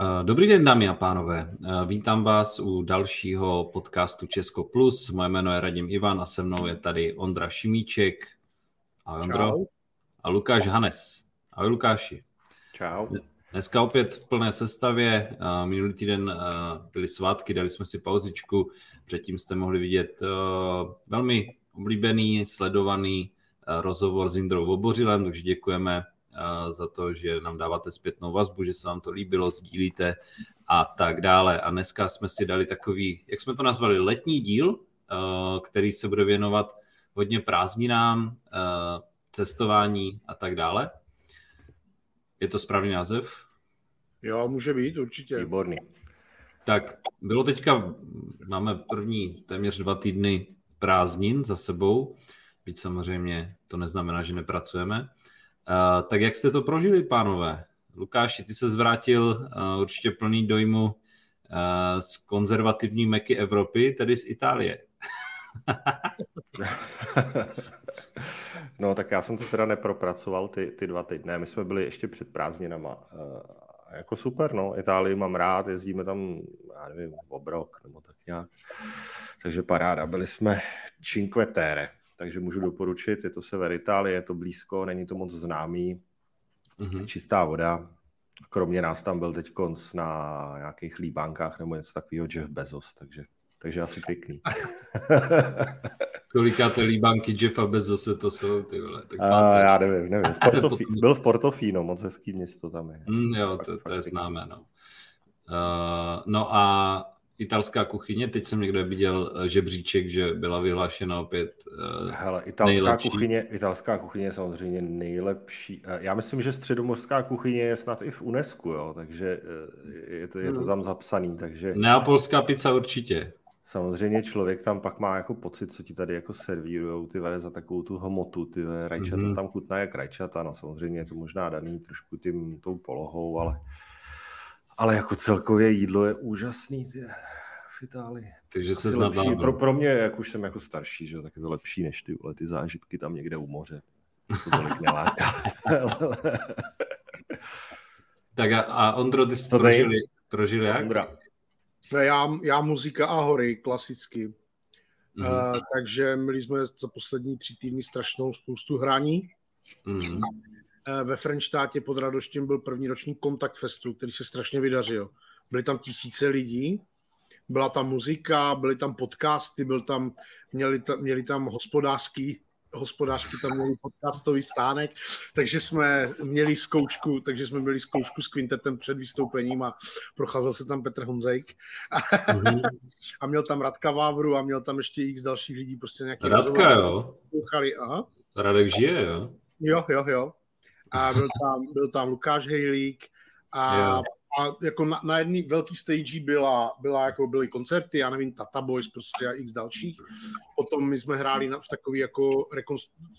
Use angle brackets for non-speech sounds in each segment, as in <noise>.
Eh, dobrý den, dámy a pánové. Eh, vítám vás u dalšího podcastu Česko Plus. Moje jméno je Radim Ivan a se mnou je tady Ondra Šimíček. Ahoj, Ondro. Čau. A Lukáš Hanes. Ahoj, Lukáši. Čau. Dneska opět v plné sestavě. Eh, minulý týden byly svátky, dali jsme si pauzičku. Předtím jste mohli vidět velmi oblíbený, sledovaný rozhovor s Indrou Vobořilem, takže děkujeme za to, že nám dáváte zpětnou vazbu, že se vám to líbilo, sdílíte a tak dále. A dneska jsme si dali takový, jak jsme to nazvali, letní díl, který se bude věnovat hodně prázdninám, cestování a tak dále. Je to správný název? Jo, může být, určitě. Výborný. Tak bylo teďka, máme první téměř dva týdny prázdnin za sebou, byť samozřejmě to neznamená, že nepracujeme. Uh, tak jak jste to prožili, pánové? Lukáši, ty se zvrátil uh, určitě plný dojmu uh, z konzervativní meky Evropy, tedy z Itálie. <laughs> no tak já jsem to teda nepropracoval ty, ty dva týdny. My jsme byli ještě před prázdninama. Uh, jako super, no. Itálii mám rád, jezdíme tam, já nevím, obrok nebo tak nějak. Takže paráda. Byli jsme Cinque Terre takže můžu doporučit, je to sever Itálie, je to blízko, není to moc známý, mm-hmm. čistá voda. Kromě nás tam byl teď konc na nějakých líbánkách nebo něco takového Jeff Bezos, takže, takže asi pěkný. <laughs> Kolikáte líbánky Jeffa Bezose to jsou, ty vole. Tak A, já nevím, nevím. V Portofí- <laughs> byl v Portofino, moc hezký město tam je. Mm, jo, to, to je známé, no. Uh, no a italská kuchyně. Teď jsem někde viděl eh, žebříček, že byla vyhlášena opět uh, Hele, italská nejlepší. kuchyně, italská kuchyně je samozřejmě nejlepší. Eh, já myslím, že středomorská kuchyně je snad i v UNESCO, jo, takže je to, je to hmm. tam zapsaný. Takže... Neapolská pizza určitě. Samozřejmě člověk tam pak má jako pocit, co ti tady jako servírujou ty za takovou tu hmotu, ty rajčata mm-hmm. tam chutná jak rajčata, no samozřejmě je to možná daný trošku tím tou polohou, ale ale jako celkově jídlo je úžasný ty, v Itálii. Takže se snad pro, pro mě, jak už jsem jako starší, že, tak je to lepší než ty, vole, ty zážitky tam někde u moře. To tolik neláká. <laughs> tak a, a Ondro, ty jsi to prožili, prožili jak? Ondra? No, já, já muzika a hory, klasicky. Mm-hmm. Uh, takže měli jsme za poslední tři týdny strašnou spoustu hraní. Mm-hmm. Eh, ve Frenštátě pod Radoštěm byl první roční kontakt festu, který se strašně vydařil. Byly tam tisíce lidí, byla tam muzika, byly tam podcasty, byl tam, měli, tam, měli tam hospodářský hospodářky tam měli podcastový stánek, takže jsme měli zkoušku, takže jsme měli zkoušku s kvintetem před vystoupením a procházel se tam Petr Honzejk mm-hmm. <laughs> a měl tam Radka Vávru a měl tam ještě x dalších lidí, prostě nějaký Radka, jo? Aha. Radek žije, jo? Jo, jo, jo a byl tam, byl tam Lukáš Hejlík a, yeah. a jako na, na jedné velký stage byla, byla jako byly koncerty, já nevím, Tata Boys prostě a x dalších. Potom my jsme hráli na, v takový jako,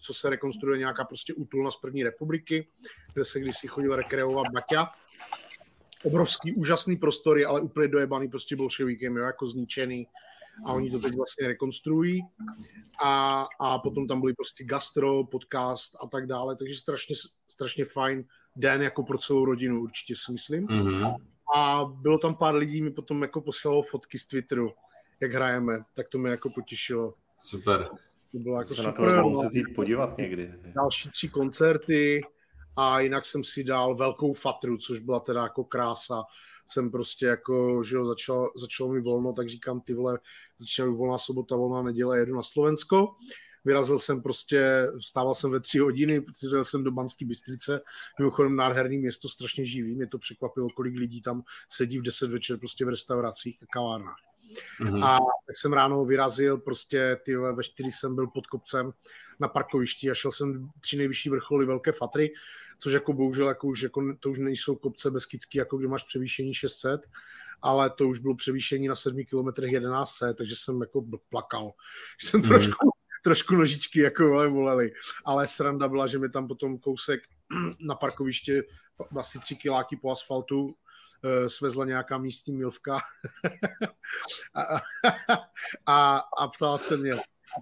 co se rekonstruuje nějaká prostě útulna z první republiky, kde se kdysi chodil rekreovat Baťa. Obrovský, úžasný prostory, ale úplně dojebaný prostě bolševíkem, jo, jako zničený a oni to teď vlastně rekonstruují a, a potom tam byly prostě gastro, podcast a tak dále, takže strašně, strašně fajn den jako pro celou rodinu určitě si myslím. Mm-hmm. A bylo tam pár lidí, mi potom jako poslalo fotky z Twitteru, jak hrajeme, tak to mě jako potěšilo. Super. To bylo jako se super. Na to muset jít podívat někdy. Další tři koncerty a jinak jsem si dal velkou fatru, což byla teda jako krása jsem prostě jako, že jo, začal, začalo mi volno, tak říkám, ty vole, začala volná sobota, volná neděle, jedu na Slovensko. Vyrazil jsem prostě, vstával jsem ve tři hodiny, přijel jsem do Banské Bystrice, mimochodem nádherný město, strašně živý, mě to překvapilo, kolik lidí tam sedí v 10 večer prostě v restauracích a kavárnách. Mm-hmm. A tak jsem ráno vyrazil, prostě ty ve čtyři jsem byl pod kopcem na parkovišti a šel jsem tři nejvyšší vrcholy Velké Fatry, což jako bohužel jako už, jako, to už nejsou kopce bezkycky, jako kde máš převýšení 600, ale to už bylo převýšení na 7 km 1100, takže jsem jako plakal. <laughs> Jsem mm. trošku, trošku nožičky jako volely. Ale sranda byla, že mi tam potom kousek <clears throat> na parkoviště asi tři kiláky po asfaltu svezla nějaká místní milvka <laughs> a, a, a ptala se mě,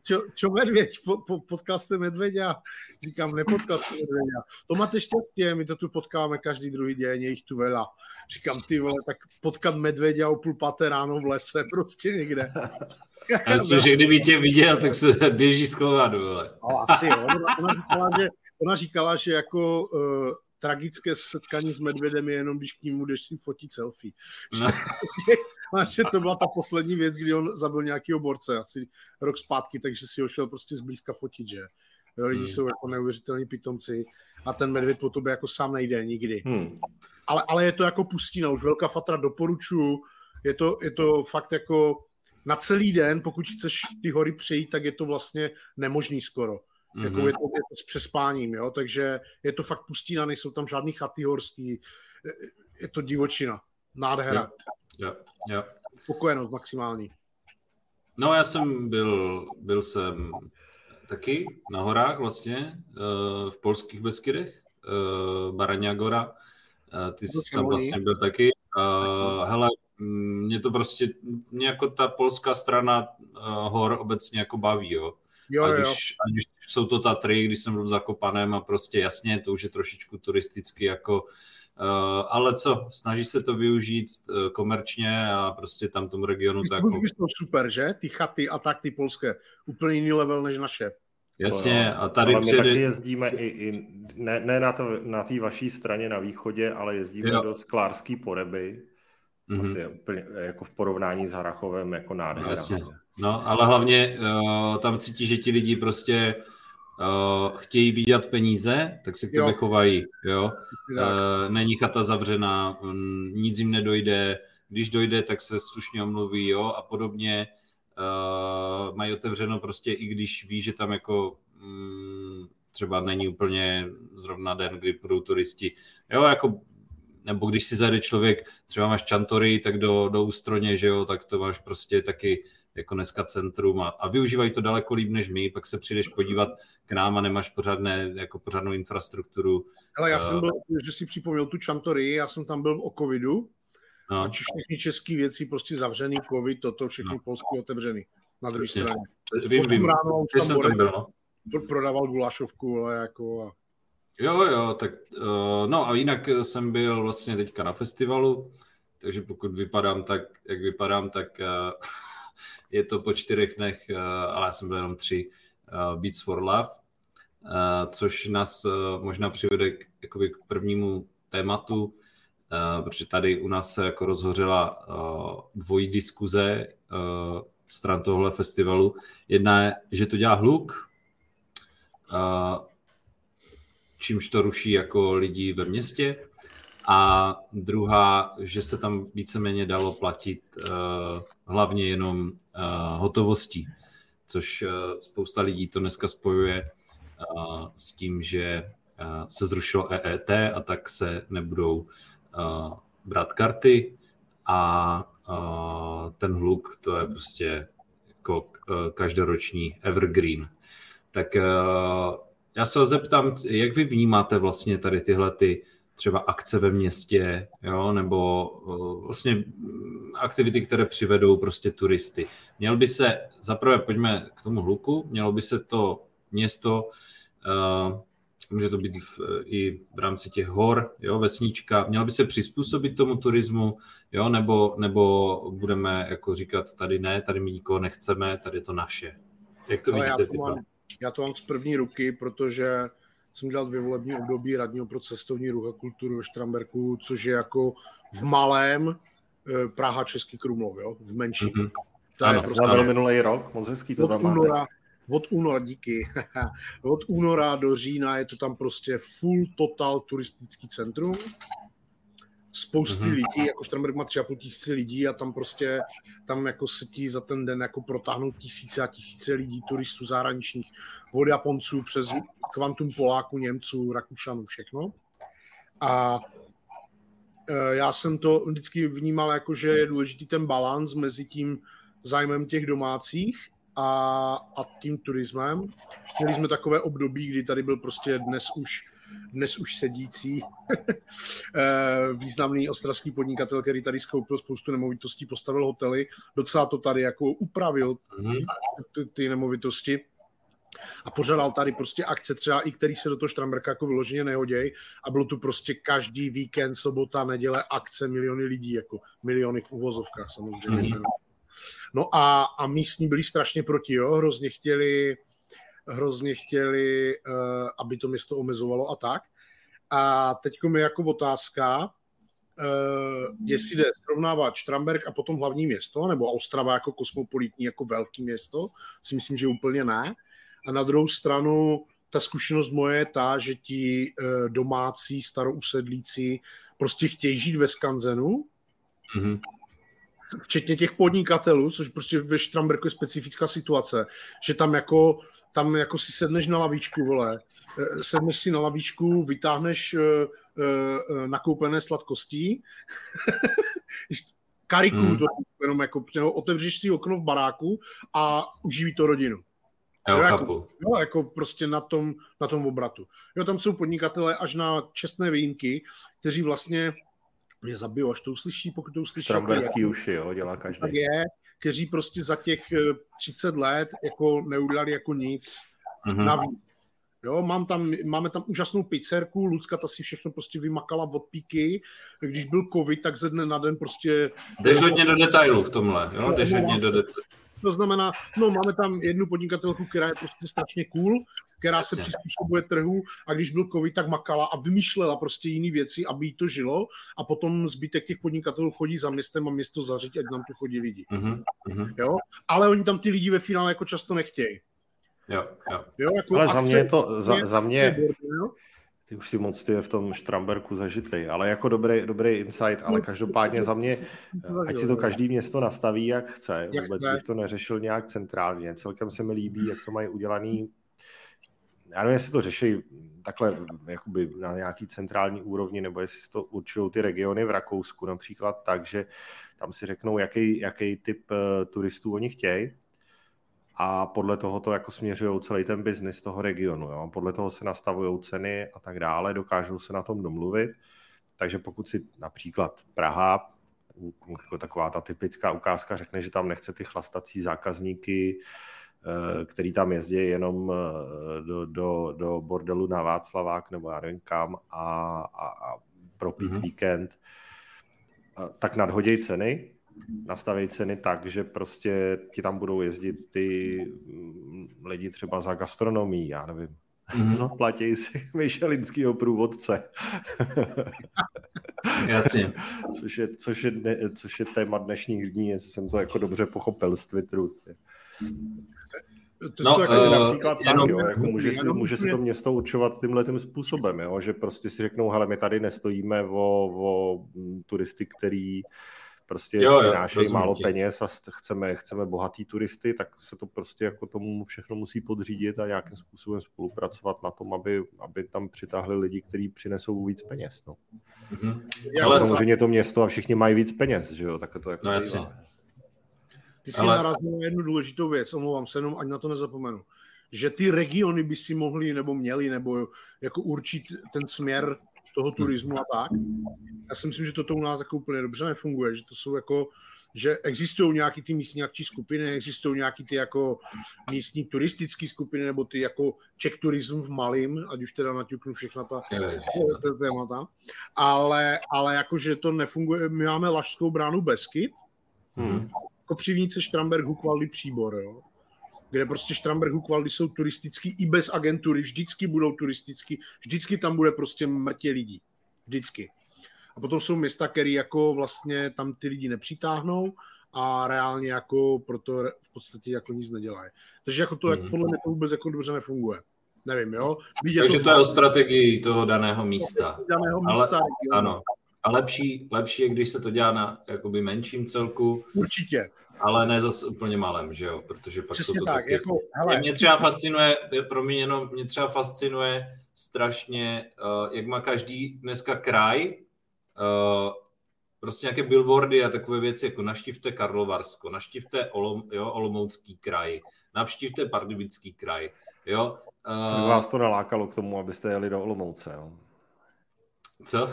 čo, čo medvěď, po, po, potkal jste medvěďa? Říkám, nepotkal jste medvěďa. To máte štěstí, my to tu potkáme každý druhý den, je jich tu vela. Říkám, ty vole, tak potkat medvěďa o půl páté ráno v lese, <laughs> prostě někde. Já myslím, že kdyby tě viděl, tak se běží z klovadu, No, asi jo. Ona, <laughs> ona, říkala, že, ona říkala, že jako uh, tragické setkání s medvědem je jenom, když k ním jdeš si fotit selfie. No. <laughs> Že to byla ta poslední věc, kdy on zabil nějakého borce, asi rok zpátky, takže si ho šel prostě zblízka fotit, že? Lidi hmm. jsou jako neuvěřitelní pitomci a ten medvěd po tobě jako sám nejde nikdy. Hmm. Ale, ale je to jako pustina, už velká fatra doporučuju, je to, je to fakt jako na celý den, pokud chceš ty hory přejít, tak je to vlastně nemožný skoro. Mm-hmm. Jako je, to, je to s přespáním, jo? takže je to fakt pustina, nejsou tam žádný chaty horský, je to divočina, nádhera. Jo, jo. Spokojenost maximální. No já jsem byl, byl jsem taky na horách vlastně, uh, v polských Beskydech, uh, Baraňa Gora, uh, ty jsi tam vlastně byl taky. Hele, mě to prostě, mě jako ta polská strana hor obecně jako baví, jo. Jo, a když, jo. A když jsou to Tatry, když jsem byl v Zakopaném a prostě jasně, to už je trošičku turisticky jako Uh, ale co, snaží se to využít uh, komerčně a prostě tam tomu regionu tak... Jako... jsou super, že? Ty chaty a tak ty polské. Úplně jiný level než naše. Jasně, a tady ale přijde... my taky jezdíme i, i ne, ne na, to, na té vaší straně na východě, ale jezdíme jo. do Sklárský poreby. Mm-hmm. To je úplně, jako v porovnání s Harachovem jako nádhera. Jasně. No, ale hlavně uh, tam cítí, že ti lidi prostě uh, chtějí vidět peníze, tak se k tebe chovají. Jo? Uh, není chata zavřená, nic jim nedojde, když dojde, tak se slušně omluví jo? a podobně. Uh, mají otevřeno prostě, i když ví, že tam jako um, třeba není úplně zrovna den, kdy budou turisti. Jo, jako nebo když si zajde člověk, třeba máš čantory, tak do, do ústroně, že jo, tak to máš prostě taky jako dneska centrum a, a využívají to daleko líp než my, pak se přijdeš podívat k nám a nemáš pořádné, jako pořádnou infrastrukturu. Ale já jsem byl, že si připomněl tu Čantory, já jsem tam byl v Okovidu no. a všechny české věci prostě zavřený, covid, toto všechny no. polský otevřený na druhé straně. Vím, vím, ráno už tam, tam byl, no. prodával gulášovku, ale jako... A... Jo, jo, tak uh, no a jinak jsem byl vlastně teďka na festivalu, takže pokud vypadám tak, jak vypadám, tak uh, <laughs> je to po čtyřech dnech, uh, ale já jsem byl jenom tři, uh, Beats for Love, uh, což nás možná přivede k, jakoby k prvnímu tématu, protože tady u nás se jako rozhořela dvojí diskuze stran tohle festivalu. Jedna je, že to dělá hluk, čímž to ruší jako lidi ve městě. A druhá, že se tam víceméně dalo platit uh, hlavně jenom uh, hotovostí, což uh, spousta lidí to dneska spojuje uh, s tím, že uh, se zrušilo EET a tak se nebudou uh, brát karty a uh, ten hluk to je prostě jako uh, každoroční evergreen. Tak uh, já se vás zeptám, jak vy vnímáte vlastně tady tyhle ty třeba akce ve městě, jo, nebo uh, vlastně aktivity, které přivedou prostě turisty. Měl by se, zaprvé pojďme k tomu hluku, mělo by se to město, uh, může to být v, i v rámci těch hor, jo, vesnička, mělo by se přizpůsobit tomu turismu, jo, nebo, nebo budeme jako říkat, tady ne, tady my nikoho nechceme, tady je to naše. Jak to Ale vidíte? Já to, mám, já to mám z první ruky, protože jsem dělal dvě volební období radního pro cestovní ruch a kulturu ve Štramberku, což je jako v malém eh, Praha Český Krumlov, jo, v menším. Mm-hmm. To je prostě byl minulý rok, moc hezký to tam února, máte. Od února, díky, <laughs> od února do října je to tam prostě full total turistický centrum spousty mm-hmm. lidí, jako Štramberg má tři a půl tisíce lidí a tam prostě, tam jako se ti za ten den jako protáhnou tisíce a tisíce lidí, turistů zahraničních, od Japonců přes kvantum Poláků, Němců, Rakušanů, všechno. A e, já jsem to vždycky vnímal jako, že je důležitý ten balans mezi tím zájmem těch domácích a, a tím turismem. Měli jsme takové období, kdy tady byl prostě dnes už dnes už sedící <laughs> eh, významný ostravský podnikatel, který tady skoupil spoustu nemovitostí, postavil hotely, docela to tady jako upravil mm-hmm. ty, ty nemovitosti a pořádal tady prostě akce třeba i který se do toho Štramberka jako vyloženě nehoděj a bylo tu prostě každý víkend, sobota, neděle akce, miliony lidí, jako miliony v uvozovkách samozřejmě. Mm. No a, a místní byli strašně proti, jo, hrozně chtěli, hrozně chtěli, uh, aby to město omezovalo a tak. A teď mi jako otázka, uh, jestli jde srovnávat Štramberg a potom hlavní město, nebo Ostrava jako kosmopolitní, jako velký město, si myslím, že úplně ne. A na druhou stranu ta zkušenost moje je ta, že ti uh, domácí starousedlíci prostě chtějí žít ve skanzenu, mm-hmm včetně těch podnikatelů, což prostě ve Štramberku je specifická situace, že tam jako, tam jako si sedneš na lavičku, vole, eh, sedneš si na lavičku, vytáhneš uh, uh, nakoupené sladkostí, <laughs> kariku hmm. to jenom jako, otevřeš si okno v baráku a uživí to rodinu. Jo, jo, jako, jo, jako prostě na tom, na tom obratu. Jo, tam jsou podnikatelé až na čestné výjimky, kteří vlastně mě zabijou, až to uslyší, pokud to uslyší. Tramberský uši, jo, dělá každý. Tak je, kteří prostě za těch 30 eh, let jako neudělali jako nic mm-hmm. navíc. Jo, mám tam, máme tam úžasnou pizzerku, Lucka ta si všechno prostě vymakala od píky. Když byl covid, tak ze dne na den prostě... Jdeš hodně do detailů v tomhle, jo? Jdeš hodně do detailů. To znamená, no máme tam jednu podnikatelku, která je prostě strašně cool, která se přizpůsobuje trhu a když byl covid, tak makala a vymýšlela prostě jiné věci, aby jí to žilo a potom zbytek těch podnikatelů chodí za městem a město zařít, ať nám tu chodí lidi. Uh-huh. Jo? Ale oni tam ty lidi ve finále jako často nechtějí. Jo, jo. jo jako Ale za mě je to, za, za mě, ty už si moc ty je v tom Štramberku zažitej, ale jako dobrý, dobrý insight, ale každopádně za mě, ať si to každý město nastaví, jak chce, vůbec bych to neřešil nějak centrálně, celkem se mi líbí, jak to mají udělaný, já nevím, jestli to řeší takhle jakoby na nějaký centrální úrovni, nebo jestli to určují ty regiony v Rakousku například tak, že tam si řeknou, jaký, jaký typ uh, turistů oni chtějí a podle toho to jako směřují celý ten biznis toho regionu. Jo? Podle toho se nastavují ceny a tak dále, dokážou se na tom domluvit. Takže pokud si například Praha, jako taková ta typická ukázka, řekne, že tam nechce ty chlastací zákazníky, eh, který tam jezdí jenom eh, do, do, do bordelu na Václavák nebo já nevím kam a, a, a propít mm-hmm. víkend, tak nadhoděj ceny nastavit ceny tak, že prostě ti tam budou jezdit ty mm, lidi třeba za gastronomí, já nevím. Mm. <laughs> Zaplatí si Michelinského průvodce. <laughs> Jasně. což, je, což, je, což je téma dnešních dní, jestli jsem to jako dobře pochopil z Twitteru. To no, jako, uh, například jenom, tak, jo, jako může, si, může si to město určovat tímhle tím způsobem, jo, že prostě si řeknou, hele, my tady nestojíme o, o turisty, který prostě jo, přinášejí málo tě. peněz a chceme, chceme bohatý turisty, tak se to prostě jako tomu všechno musí podřídit a nějakým způsobem spolupracovat na tom, aby, aby tam přitáhli lidi, kteří přinesou víc peněz. No. Mm-hmm. Ale samozřejmě to město a všichni mají víc peněz, že jo, tak to jako no, jasně. Ty jsi Ale... narazil na jednu důležitou věc, omlouvám se jenom, ať na to nezapomenu. Že ty regiony by si mohly nebo měly nebo jako určit ten směr toho turismu a tak. Já si myslím, že toto u nás jako úplně dobře nefunguje, že to jsou jako, že existují nějaký ty místní akční skupiny, existují nějaký ty jako místní turistické skupiny, nebo ty jako Czech turism v malým, ať už teda naťuknu všechna ta, ta témata, ale, ale jakože to nefunguje, my máme Lašskou bránu Beskyt, hmm. Kopřivnice, Štramberg, Hukvaldy, Příbor, jo kde prostě Štramberg Hukvaldy jsou turistický i bez agentury, vždycky budou turistický, vždycky tam bude prostě mrtě lidí. Vždycky. A potom jsou města, které jako vlastně tam ty lidi nepřitáhnou a reálně jako proto v podstatě jako nic nedělají. Takže jako to, hmm. jako podle mě to vůbec jako dobře nefunguje. Nevím, jo? Vidět Takže to, to je o strategii toho daného místa. Daného místa, Ale, ano. A lepší, lepší je, když se to dělá na jakoby menším celku. Určitě. Ale ne zase úplně malém, že jo, protože pak Přesně to tak, taky... jako, hele. Mě třeba fascinuje, pro mě jenom, mě třeba fascinuje strašně, uh, jak má každý dneska kraj, uh, prostě nějaké billboardy a takové věci, jako naštivte Karlovarsko, naštivte Olom, jo, Olomoucký kraj, navštivte Pardubický kraj, jo, Tak vás to nalákalo k tomu, abyste jeli do Olomouce, jo? Co?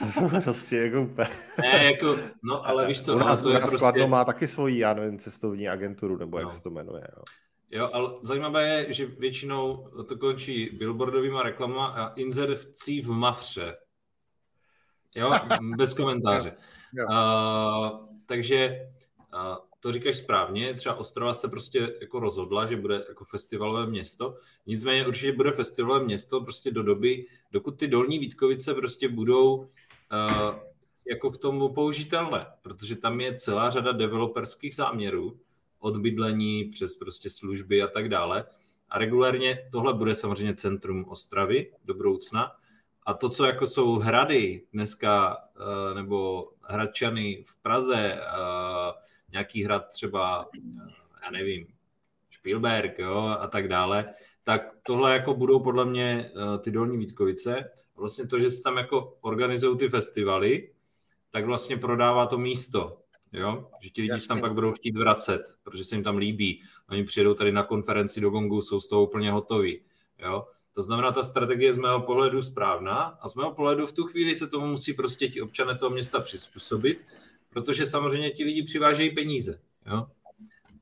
<laughs> prostě jako úplně... Ne, jako, no ale víš co, ale to je prostě... Skladno má taky svoji, já nevím, cestovní agenturu, nebo jak no. se to jmenuje, jo. Jo, ale zajímavé je, že většinou to končí billboardovými reklamama a inzercí v Mafře. Jo, bez komentáře. Uh, takže uh, to říkáš správně, třeba Ostrava se prostě jako rozhodla, že bude jako festivalové město, nicméně určitě bude festivalové město prostě do doby, dokud ty dolní Vítkovice prostě budou uh, jako k tomu použitelné, protože tam je celá řada developerských záměrů, od bydlení přes prostě služby a tak dále. A regulérně tohle bude samozřejmě centrum Ostravy do budoucna. A to, co jako jsou hrady dneska, uh, nebo hradčany v Praze, uh, nějaký hrad třeba, já nevím, Spielberg jo, a tak dále, tak tohle jako budou podle mě eh, ty dolní Vítkovice. Vlastně to, že se tam jako organizují ty festivaly, tak vlastně prodává to místo. Jo? Že ti lidi Jasně. se tam pak budou chtít vracet, protože se jim tam líbí. Oni přijedou tady na konferenci do Gongu, jsou z toho úplně hotoví. Jo? To znamená, ta strategie z mého pohledu správná a z mého pohledu v tu chvíli se tomu musí prostě ti občané toho města přizpůsobit protože samozřejmě ti lidi přivážejí peníze. Jo?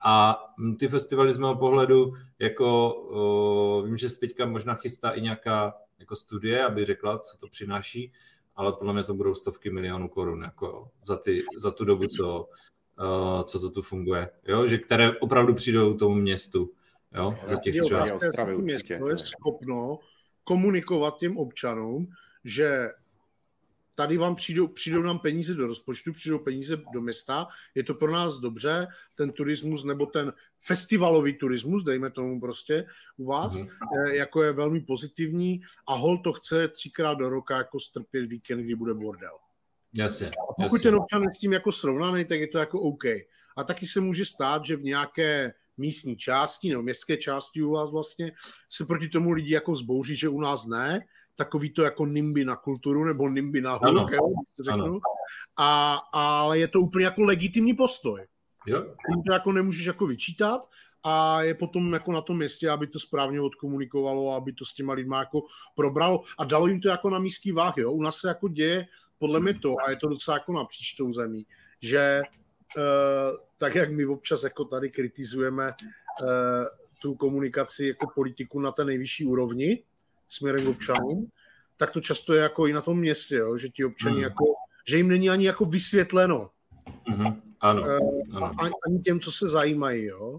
A ty festivaly z mého pohledu, jako o, vím, že se teďka možná chystá i nějaká jako studie, aby řekla, co to přináší, ale podle mě to budou stovky milionů korun jako za, ty, za tu dobu, co, o, co to tu funguje. Jo? Že které opravdu přijdou tomu městu. Jo? Za těch jo, třeba... Město je schopno komunikovat těm občanům, že tady vám přijdou, přijdou nám peníze do rozpočtu, přijdou peníze do města, je to pro nás dobře, ten turismus nebo ten festivalový turismus, dejme tomu prostě u vás, mm-hmm. jako je velmi pozitivní a hol to chce třikrát do roka jako strpět víkend, kdy bude bordel. Jasně, a pokud jasně. ten občan je s tím jako srovnaný, tak je to jako OK. A taky se může stát, že v nějaké místní části nebo městské části u vás vlastně se proti tomu lidi jako zbouří, že u nás ne, takový to jako nimby na kulturu nebo nimby na hluk, řeknu. A, ale je to úplně jako legitimní postoj. Jo. Tím to jako nemůžeš jako vyčítat a je potom jako na tom městě, aby to správně odkomunikovalo, aby to s těma lidma jako probralo a dalo jim to jako na místský váh, jo. U nás se jako děje podle mě to, a je to docela jako napříč tou zemí, že uh, tak, jak my občas jako tady kritizujeme uh, tu komunikaci jako politiku na té nejvyšší úrovni, směrem k občanům, tak to často je jako i na tom městě, jo, že ti občani mm. jako, že jim není ani jako vysvětleno. Mm-hmm. Ano, uh, ano. Ani, ani těm, co se zajímají, jo.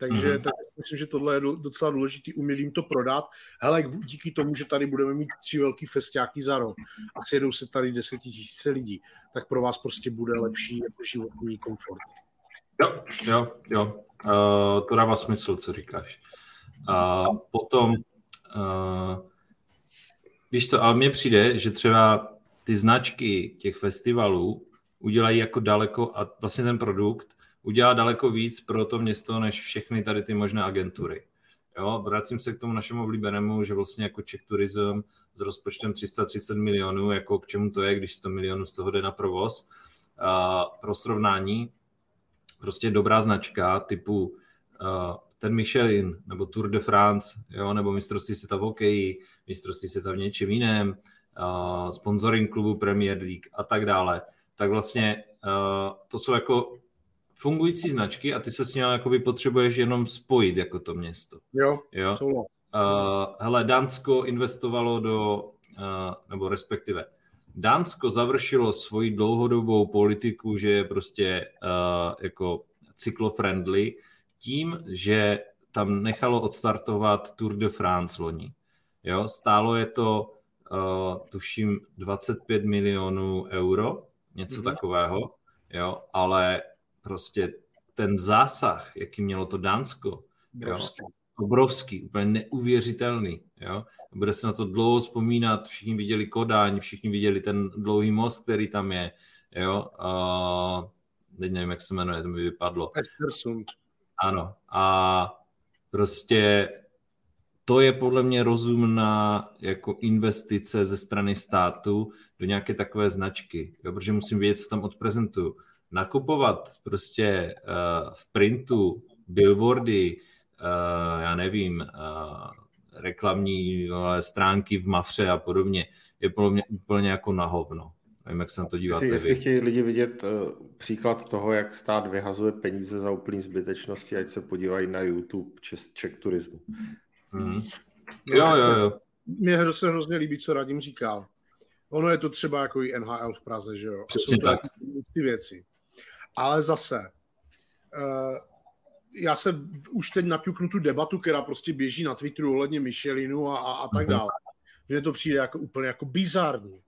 Takže mm-hmm. tak myslím, že tohle je docela důležitý, umět jim to prodat. Hele, díky tomu, že tady budeme mít tři velký festiáky za rok a sjedou se tady desetitisíce lidí, tak pro vás prostě bude lepší jako životní komfort. Jo, jo, jo. Uh, to dává smysl, co říkáš. Uh, potom uh, Víš co, ale mně přijde, že třeba ty značky těch festivalů udělají jako daleko, a vlastně ten produkt udělá daleko víc pro to město, než všechny tady ty možné agentury. Jo, vracím se k tomu našemu oblíbenému, že vlastně jako Czech Tourism s rozpočtem 330 milionů, jako k čemu to je, když 100 milionů z toho jde na provoz. A pro srovnání, prostě dobrá značka typu ten Michelin, nebo Tour de France, jo, nebo mistrovství světa v hokeji, mistrovství světa v něčem jiném, uh, sponsoring klubu Premier League a tak dále, tak vlastně uh, to jsou jako fungující značky a ty se s nimi jakoby potřebuješ jenom spojit jako to město. Jo, jo? Uh, hele, Dánsko investovalo do, uh, nebo respektive Dánsko završilo svoji dlouhodobou politiku, že je prostě uh, jako cyklofriendly, tím, že tam nechalo odstartovat Tour de France loni. Jo, stálo je to, uh, tuším, 25 milionů euro, něco mm-hmm. takového, jo, ale prostě ten zásah, jaký mělo to Dánsko, obrovský, jo, obrovský úplně neuvěřitelný, jo. Bude se na to dlouho vzpomínat, všichni viděli Kodáň, všichni viděli ten dlouhý most, který tam je, jo. Uh, teď nevím, jak se jmenuje, to mi vypadlo. Estersund. Ano. A prostě to je podle mě rozumná jako investice ze strany státu do nějaké takové značky, jo, protože musím vědět, co tam odprezentuju. Nakupovat prostě uh, v printu billboardy, uh, já nevím, uh, reklamní stránky v Mafře a podobně. Je podle mě úplně jako na hovno. Nevím, jak se na to díváte jestli, jestli chtějí lidi vidět uh, příklad toho, jak stát vyhazuje peníze za úplný zbytečnosti, ať se podívají na YouTube Čes, Czech turismu. Mm. Jo, jo, jo. Mně se hrozně líbí, co Radim říkal. Ono je to třeba jako i NHL v Praze, že jo? Přesně to tak. Ty věci. Ale zase, uh, já se už teď naťuknu tu debatu, která prostě běží na Twitteru ohledně Michelinu a, a, a tak mm-hmm. dále. Mně to přijde jako úplně jako bizarní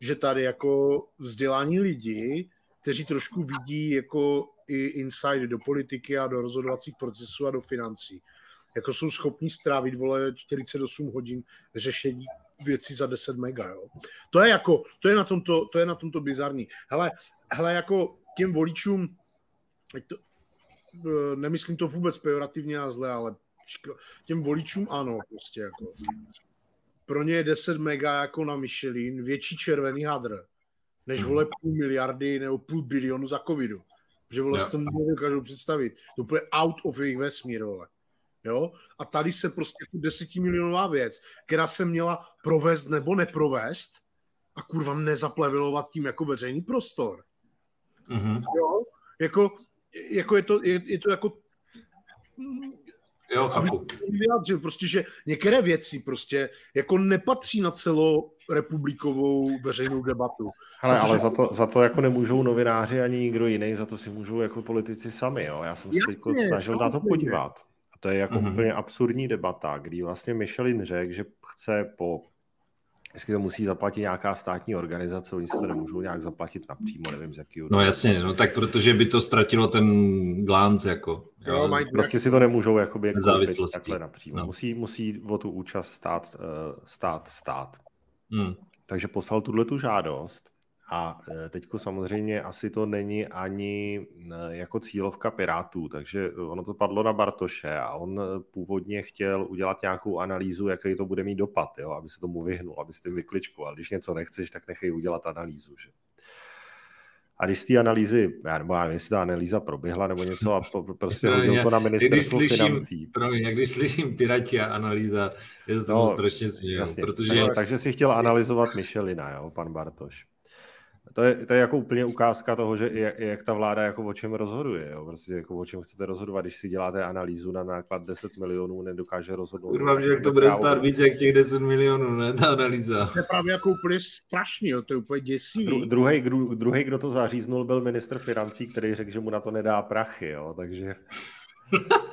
že tady jako vzdělání lidi, kteří trošku vidí jako i insight do politiky a do rozhodovacích procesů a do financí, jako jsou schopní strávit, vole, 48 hodin řešení věcí za 10 mega, jo. To je jako, to je na tomto, to je na tomto bizarní. Hele, hele, jako těm voličům, to, e, nemyslím to vůbec pejorativně a zle, ale těm voličům ano, prostě jako pro ně je 10 mega jako na Michelin větší červený hadr, než vole půl miliardy nebo půl bilionu za covidu. Že vole si to nedokážou představit. To bude out of jejich vesmír, vole. Jo? A tady se prostě jako desetimilionová věc, která se měla provést nebo neprovést a kurva nezaplevilovat tím jako veřejný prostor. Mm-hmm. Jo? Jako, jako je, to, je, je to jako Jo, chápu. Vyjádřil prostě, že některé věci prostě jako nepatří na celorepublikovou veřejnou debatu. Hele, ale za to, za to jako nemůžou novináři ani nikdo jiný, za to si můžou jako politici sami, jo. Já jsem se snažil na to podívat. A to je jako mm-hmm. úplně absurdní debata, kdy vlastně Michelin řekl, že chce po Jestli to musí zaplatit nějaká státní organizace, oni si to nemůžou nějak zaplatit napřímo, nevím z jakého. No jasně, no tak protože by to ztratilo ten glánc jako. Jo, jo mají, prostě si to nemůžou jakoby jako takhle napřímo. No. Musí, musí o tu účast stát, uh, stát, stát. Hmm. Takže poslal tuhle tu žádost a e, teďko samozřejmě asi to není ani e, jako cílovka Pirátů, takže ono to padlo na Bartoše a on e, původně chtěl udělat nějakou analýzu, jaký to bude mít dopad, jo, aby se tomu vyhnul, aby si tím ale Když něco nechceš, tak nechej udělat analýzu. Že? A když z té analýzy, já nebo já nevím, jestli ta analýza proběhla nebo něco a <laughs> prostě hodil to na ministerstvo když slyším, financí. Promiň, jak když slyším Pirati a analýza, je to no, strašně směl, protože... Tak, takže si chtěl analyzovat Michelina, jo, pan Bartoš. To je, to je jako úplně ukázka toho, že jak, jak ta vláda jako o čem rozhoduje. Jo? Prostě jako o čem chcete rozhodovat, když si děláte analýzu na náklad 10 milionů, nedokáže rozhodnout. Kurva, že jak to bude stát víc jak těch 10 milionů, ne, ta analýza. To je právě jako úplně strašný, jo? to je úplně děsivý. Dru, druhý, dru, druhý, kdo to zaříznul, byl minister financí, který řekl, že mu na to nedá prachy, jo? takže... <laughs>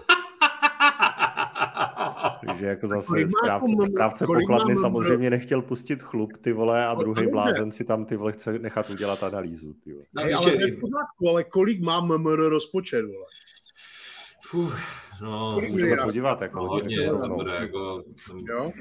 <laughs> Takže jako zase správce, správce pokladny mám, samozřejmě nechtěl pustit chlup, ty vole, a druhý blázen si tam ty vole chce nechat udělat analýzu, ty vole. No, ale, ale kolik má MMR rozpočet, vole? Fuh, no, můžeme podívat, jako no, hodně, tam bude, jako, tam... Jo?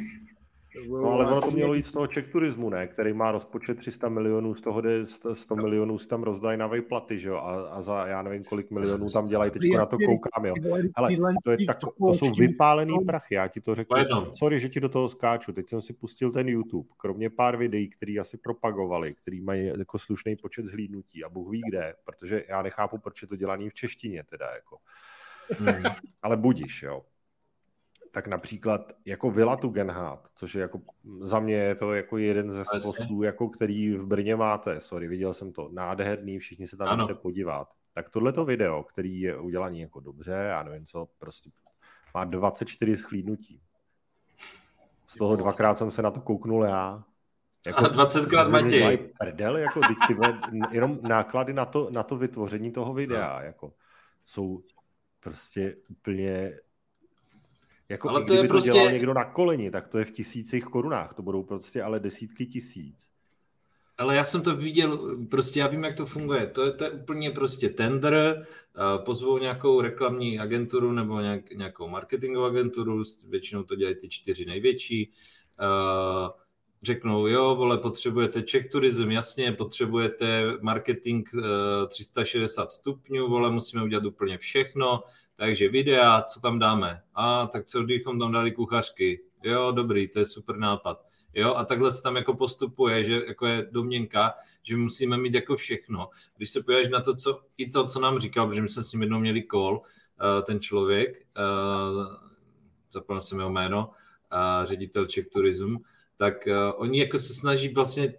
No ale ono to mělo jít z toho Czech turismu, ne? který má rozpočet 300 milionů, z toho jde 100 milionů si tam rozdají na platy, že jo? A, a, za já nevím, kolik milionů tam dělají, teď na to koukám, jo. Ale to, je tak, to jsou vypálený prachy, já ti to řeknu. Sorry, že ti do toho skáču, teď jsem si pustil ten YouTube, kromě pár videí, který asi propagovali, který mají jako slušný počet zhlídnutí a Bůh ví kde, protože já nechápu, proč je to dělaný v češtině teda, jako. Hmm. Ale budíš, jo tak například jako Vila Tugendhat, což je jako za mě je to jako jeden ze spostů, jako který v Brně máte, sorry, viděl jsem to, nádherný, všichni se tam ano. můžete podívat. Tak tohleto video, který je udělaný jako dobře, já nevím co, prostě má 24 schlídnutí. Z toho dvakrát jsem se na to kouknul já. Jako, a 20 krát Matěj. Prdel, jako ty, ty, jenom náklady na to, na to vytvoření toho videa, no. jako jsou prostě úplně jako ale to kdyby je prostě... to dělal někdo na koleni, tak to je v tisících korunách, to budou prostě ale desítky tisíc. Ale já jsem to viděl, prostě já vím, jak to funguje. To je, to je úplně prostě tender, pozvou nějakou reklamní agenturu nebo nějak, nějakou marketingovou agenturu, většinou to dělají ty čtyři největší, řeknou, jo, vole, potřebujete Czech turism, jasně, potřebujete marketing 360 stupňů, vole, musíme udělat úplně všechno, takže videa, co tam dáme? A tak co kdybychom tam dali kuchařky? Jo, dobrý, to je super nápad. Jo, a takhle se tam jako postupuje, že jako je domněnka, že musíme mít jako všechno. Když se podíváš na to, co, i to, co nám říkal, protože my jsme s ním jednou měli call, uh, ten člověk, uh, zapomněl jsem jeho jméno, ředitel Czech Tourism, tak uh, oni jako se snaží vlastně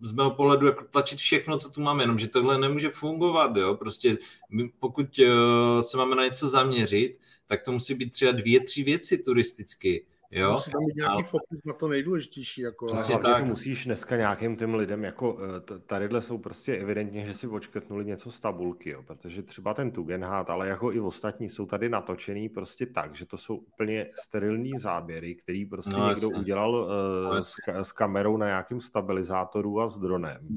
z mého pohledu jako tlačit všechno, co tu máme, jenomže tohle nemůže fungovat, jo, prostě my, pokud uh, se máme na něco zaměřit, tak to musí být třeba dvě, tři věci turisticky, Jo? Musí tam být nějaký a... fokus na to nejdůležitější. Jako, Přesně tak. To musíš dneska nějakým těm lidem, jako eh, tadyhle jsou prostě evidentně, že si očkrtnuli něco z tabulky, jo? protože třeba ten Tugendhat, ale jako i ostatní jsou tady natočený prostě tak, že to jsou úplně sterilní záběry, který prostě no, někdo jasně. udělal uh, s, s kamerou na nějakým stabilizátoru a s dronem.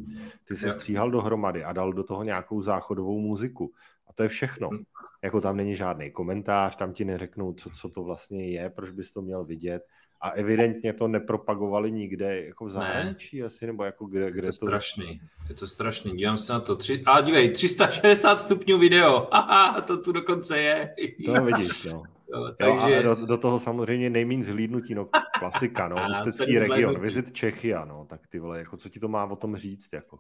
Ty se stříhal dohromady a dal do toho nějakou záchodovou muziku. A to je všechno. Hm. Jako tam není žádný komentář, tam ti neřeknou, co, co to vlastně je, proč bys to měl vidět. A evidentně to nepropagovali nikde jako v zahraničí ne. asi, nebo jako kde, kde je to... strašný, je to strašný, dívám se na to. Tři... A dívej, 360 stupňů video, <laughs> aha, to tu dokonce je. To vidíš, no. <laughs> Jo, takže... jo, do, do, toho samozřejmě nejmín zhlídnutí, no klasika, no, <laughs> Ústecký region, vizit Čechia, no, tak ty vole, jako co ti to má o tom říct, jako.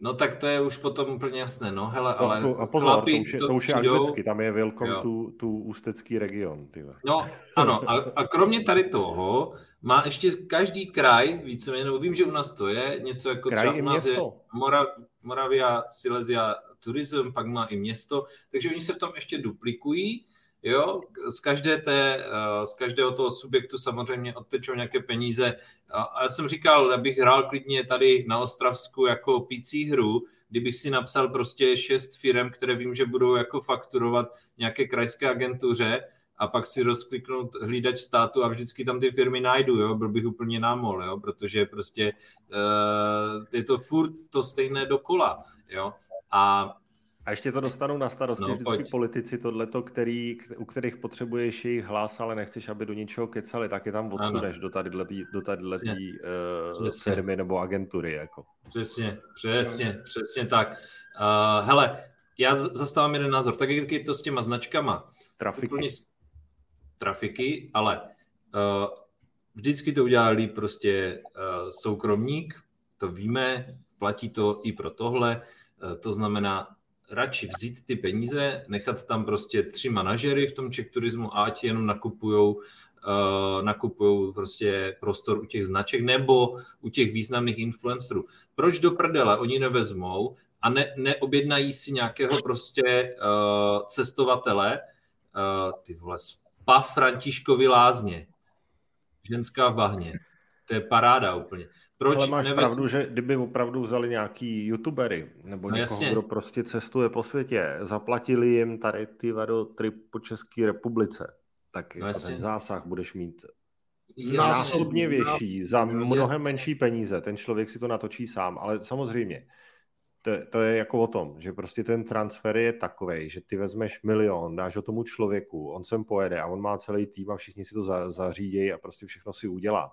No tak to je už potom úplně jasné, no hele, to, ale... To, a pozor, chlapi, to už je, to, to už je anglicky, tam je welcome tu, tu ústecký region. Tyhle. No ano, a, a <laughs> kromě tady toho má ještě každý kraj, víceméně, nebo vím, že u nás to je, něco jako kraj třeba u nás město. je Mora, Moravia, Silesia Tourism, pak má i město, takže oni se v tom ještě duplikují, Jo, z, každé té, eh, z každého toho subjektu samozřejmě odtečou nějaké peníze. A já jsem říkal, abych hrál klidně tady na Ostravsku jako pící hru, kdybych si napsal prostě šest firm, které vím, že budou jako fakturovat nějaké krajské agentuře a pak si rozkliknout hlídač státu a vždycky tam ty firmy najdu, jo, byl bych úplně námol, jo, protože prostě uh, je to furt to stejné dokola, jo. A a ještě to dostanou na starosti no, vždycky pojď. politici, tohleto, který, u kterých potřebuješ jejich hlas, ale nechceš, aby do ničeho kecali, tak je tam odsuneš do tady do tadyhle uh, firmy nebo agentury. Jako. Přesně, přesně, přesně tak. Uh, hele, já zastávám jeden názor. Tak jak je to s těma značkama? Trafiky. Úplně trafiky, ale uh, vždycky to udělá líp prostě uh, soukromník, to víme, platí to i pro tohle, uh, to znamená radši vzít ty peníze, nechat tam prostě tři manažery v tom Czech turismu a ať jenom nakupujou uh, prostě prostor u těch značek nebo u těch významných influencerů. Proč do prdele oni nevezmou a ne, neobjednají si nějakého prostě uh, cestovatele, uh, ty vole, spa Františkovi lázně, ženská v bahně. To je paráda úplně. Proč Ale máš nevez... pravdu, že kdyby opravdu vzali nějaký youtubery nebo no, někoho, jasně. kdo prostě cestuje po světě, zaplatili jim tady ty do trip po České republice, tak no, ten zásah budeš mít násobně větší za mnohem menší peníze. Ten člověk si to natočí sám, ale samozřejmě to, to je jako o tom, že prostě ten transfer je takový, že ty vezmeš milion, dáš ho tomu člověku, on sem pojede a on má celý tým a všichni si to za, zařídějí a prostě všechno si udělá.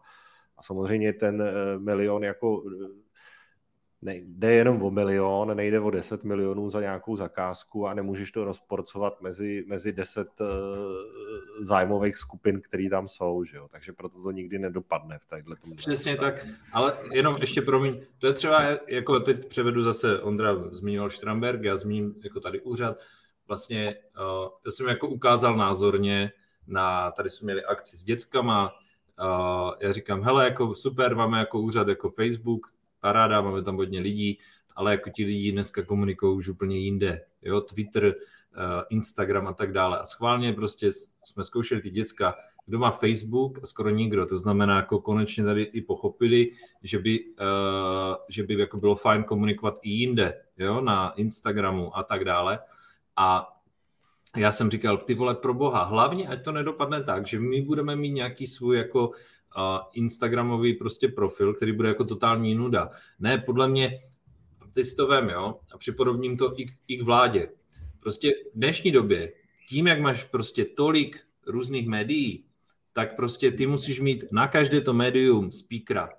A samozřejmě ten eh, milion jako eh, nejde jenom o milion, nejde o 10 milionů za nějakou zakázku a nemůžeš to rozporcovat mezi, mezi 10 uh, eh, zájmových skupin, které tam jsou, že jo? takže proto to nikdy nedopadne v tadyhle tom. Přesně tak, ale jenom ještě promiň, to je třeba, jako teď převedu zase, Ondra zmínil Štramberg, já zmíním jako tady úřad, vlastně já jsem jako ukázal názorně na, tady jsme měli akci s dětskama, Uh, já říkám, hele, jako super, máme jako úřad jako Facebook, paráda, máme tam hodně lidí, ale jako ti lidi dneska komunikují už úplně jinde, jo, Twitter, uh, Instagram a tak dále. A schválně prostě jsme zkoušeli ty děcka, kdo má Facebook a skoro nikdo. To znamená, jako konečně tady i pochopili, že by, uh, že by jako bylo fajn komunikovat i jinde, jo, na Instagramu a tak dále. A já jsem říkal, ty vole, pro boha, hlavně ať to nedopadne tak, že my budeme mít nějaký svůj jako uh, Instagramový prostě profil, který bude jako totální nuda. Ne, podle mě, ty si to vem, jo, a připodobním to i, i k vládě. Prostě v dnešní době, tím, jak máš prostě tolik různých médií, tak prostě ty musíš mít na každé to médium speakera.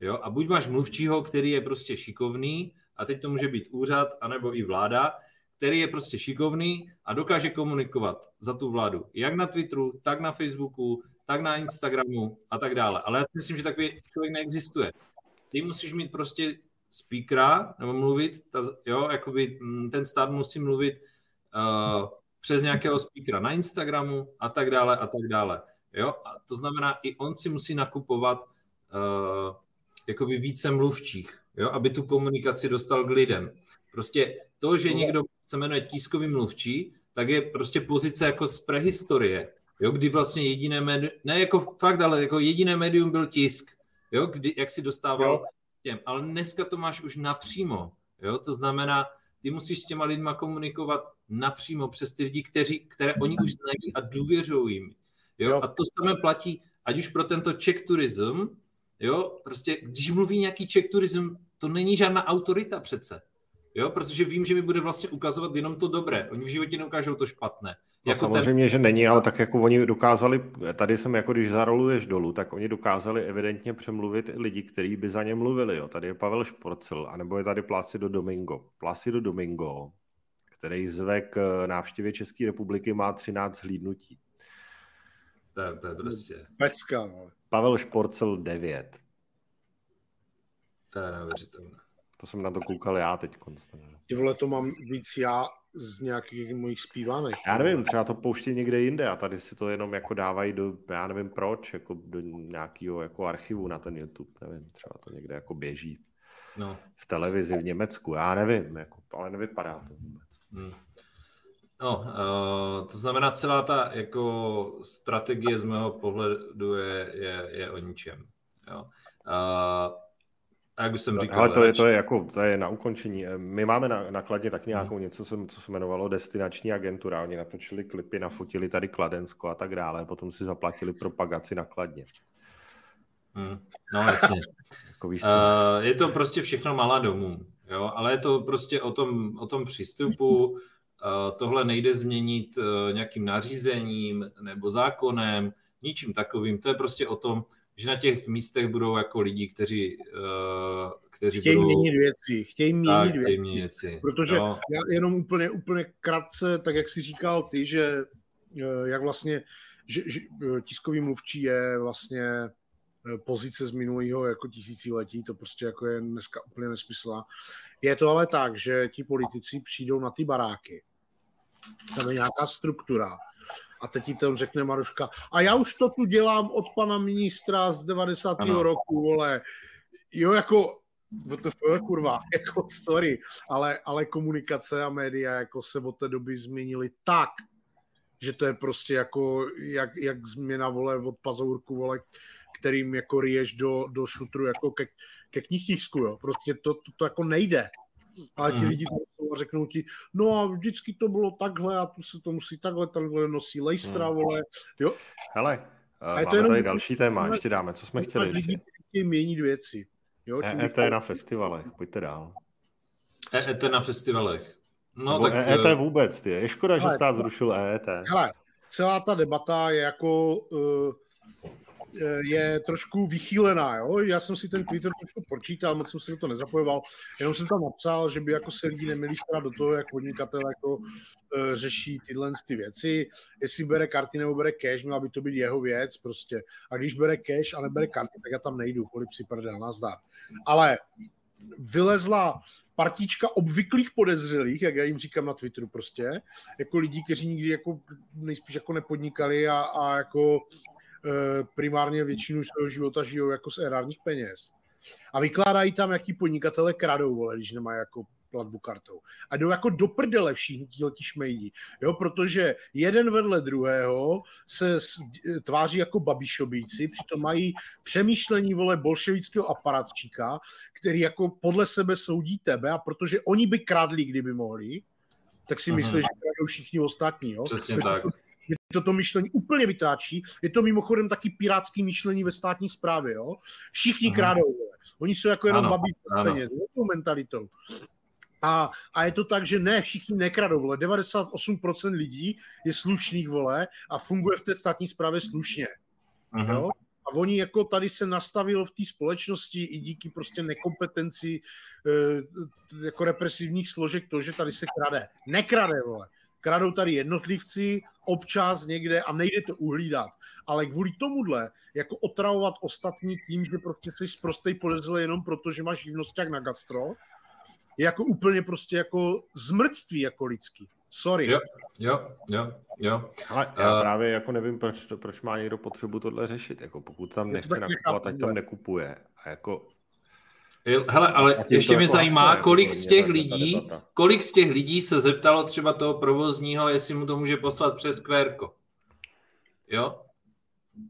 Jo? A buď máš mluvčího, který je prostě šikovný, a teď to může být úřad, anebo i vláda, který je prostě šikovný a dokáže komunikovat za tu vládu. Jak na Twitteru, tak na Facebooku, tak na Instagramu a tak dále. Ale já si myslím, že takový člověk neexistuje. Ty musíš mít prostě speakera, nebo mluvit, ta, jo, jakoby mm, ten stát musí mluvit uh, přes nějakého speakera na Instagramu a tak dále a tak dále. Jo? A to znamená, i on si musí nakupovat uh, jakoby více mluvčích, jo? aby tu komunikaci dostal k lidem. Prostě to, že někdo se jmenuje tiskový mluvčí, tak je prostě pozice jako z prehistorie, jo? kdy vlastně jediné médium, ne jako fakt, ale jako jediné médium byl tisk, jo? Kdy, jak si dostával jo. těm. Ale dneska to máš už napřímo, jo? to znamená, ty musíš s těma lidma komunikovat napřímo přes ty lidi, kteří, které oni už znají a důvěřují jim. Jo? jo? A to samé platí, ať už pro tento Czech turism, jo, prostě když mluví nějaký Czech turism, to není žádná autorita přece. Jo, protože vím, že mi bude vlastně ukazovat jenom to dobré. Oni v životě neukážou to špatné. No jako samozřejmě, ten... že není, ale tak jako oni dokázali, tady jsem jako když zaroluješ dolů, tak oni dokázali evidentně přemluvit lidi, kteří by za ně mluvili. Jo. Tady je Pavel Šporcel, anebo je tady Plácido Domingo. Plácido Domingo, který zve k návštěvě České republiky, má 13 hlídnutí. To je, to je prostě... Pecka, no. Pavel Šporcel 9. To je neuvěřitelné. To jsem na to koukal já teď. Ty vole, to mám víc já z nějakých mojich zpívanek. Já nevím, třeba to pouští někde jinde a tady si to jenom jako dávají do, já nevím proč, jako do nějakého jako archivu na ten YouTube, nevím, třeba to někde jako běží. No. V televizi v Německu, já nevím, jako, ale nevypadá to vůbec. Hmm. No, uh, to znamená, celá ta jako strategie z mého pohledu je, je, je o ničem. Jo. Uh, a jak jsem říkal... Ale to je, to je, jako, to je na ukončení. My máme na, na Kladně tak nějakou hmm. něco, co se jmenovalo destinační agentura. Oni natočili klipy, nafotili tady Kladensko a tak dále. Potom si zaplatili propagaci na Kladně. Hmm. No jasně. <laughs> jako víš, uh, je to prostě všechno malá domů. Jo? Ale je to prostě o tom, o tom přístupu. Uh, tohle nejde změnit uh, nějakým nařízením nebo zákonem, ničím takovým. To je prostě o tom, že na těch místech budou jako lidi, kteří, uh, kteří chtějí budou... měnit věci, chtějí měnit, tak, věci, chtějí měnit věci. Protože no. já jenom úplně, úplně krátce, tak jak jsi říkal ty, že uh, jak vlastně, že, že uh, tiskový mluvčí je vlastně pozice z minulého jako tisíciletí, to prostě jako je dneska úplně nesmysl. Je to ale tak, že ti politici přijdou na ty baráky, tam je nějaká struktura, a teď ti tam řekne Maruška, a já už to tu dělám od pana ministra z 90. Ano. roku, vole. Jo, jako, to kurva, <laughs> jako sorry, ale, ale komunikace a média jako se od té doby změnily tak, že to je prostě jako, jak, jak změna, vole, od pazourku, vole, kterým jako riješ do, do šutru jako ke, ke knihtisku, jo. Prostě to, to, to jako nejde. Ale ti mm. lidi to řeknou ti, no a vždycky to bylo takhle a tu se to musí takhle, takhle nosí lejstra, mm. vole. Jo. Hele, a máme to jenom, tady další téma, ještě dáme, co jsme chtěli lidi ještě. chtějí měnit věci. Jo, EET e na festivalech, pojďte dál. EET na festivalech. No, Nebo tak... EET eh, vůbec, ty. Je škoda, hele, že stát zrušil EET. Hele, celá ta debata je jako uh, je trošku vychýlená. Jo? Já jsem si ten Twitter trošku pročítal, moc jsem se do toho nezapojoval, jenom jsem tam napsal, že by jako se lidi neměli starat do toho, jak podnikatel jako uh, řeší tyhle ty věci. Jestli bere karty nebo bere cash, měla by to být jeho věc prostě. A když bere cash a nebere karty, tak já tam nejdu, kolik si prdel, nazdar. Ale vylezla partička obvyklých podezřelých, jak já jim říkám na Twitteru prostě, jako lidí, kteří nikdy jako nejspíš jako nepodnikali a, a jako Eh, primárně většinu svého života žijou jako z erárních peněz. A vykládají tam, jaký podnikatele kradou, vole, když nemají jako platbu kartou. A jdou jako do prdele všichni ti šmejdi, jo, protože jeden vedle druhého se tváří jako babišobíci, přitom mají přemýšlení, vole, bolševického aparatčíka, který jako podle sebe soudí tebe a protože oni by kradli, kdyby mohli, tak si myslí, že kradou všichni ostatní, jo. Přesně tak že toto myšlení úplně vytáčí. Je to mimochodem taky pirátský myšlení ve státní správě, jo? Všichni krádou, Oni jsou jako jenom babí peněz, tou mentalitou. A, a je to tak, že ne, všichni nekradou, vole. 98% lidí je slušných, vole, a funguje v té státní správě slušně. Jo? A oni jako tady se nastavilo v té společnosti i díky prostě nekompetenci e, jako represivních složek to, že tady se krade. Nekrade, vole kradou tady jednotlivci, občas někde a nejde to uhlídat. Ale kvůli tomuhle, jako otravovat ostatní tím, že prostě jsi prostej podezřelý jenom proto, že máš živnosták na gastro, je jako úplně prostě jako zmrctví jako lidský. Sorry. Jo, jo, jo, jo. Ale já uh, právě jako nevím, proč, to, proč má někdo potřebu tohle řešit. Jako pokud tam nechce nakupovat, ať tam nekupuje. A jako Hele, ale ještě mě jako zajímá, kolik z těch lidí, kolik z těch lidí se zeptalo třeba toho provozního, jestli mu to může poslat přes kvérko. Jo?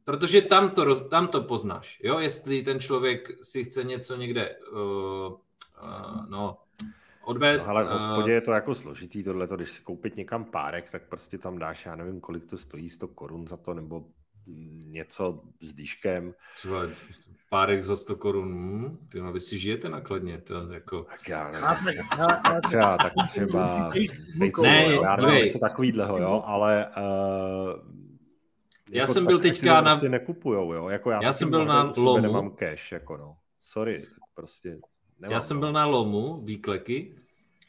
Protože tam to, tam to poznáš, jo? Jestli ten člověk si chce něco někde uh, uh, no, odvést. No, ale v hospodě je to jako složitý tohle, když si koupit někam párek, tak prostě tam dáš, já nevím, kolik to stojí, 100 korun za to, nebo něco s dýškem. Třeba párek za 100 korun, hm, ty no, vy si žijete nakladně, to jako... Tak já nevím, tak třeba, tak třeba, ne, já nevím, něco takovýhleho, jo, ale uh, já jako jsem byl teďka na... Prostě nekupujou, jo, jako já, já jsem byl na lomu. Nemám cash, jako no, sorry, prostě nemám, Já jsem no. byl na lomu, výkleky,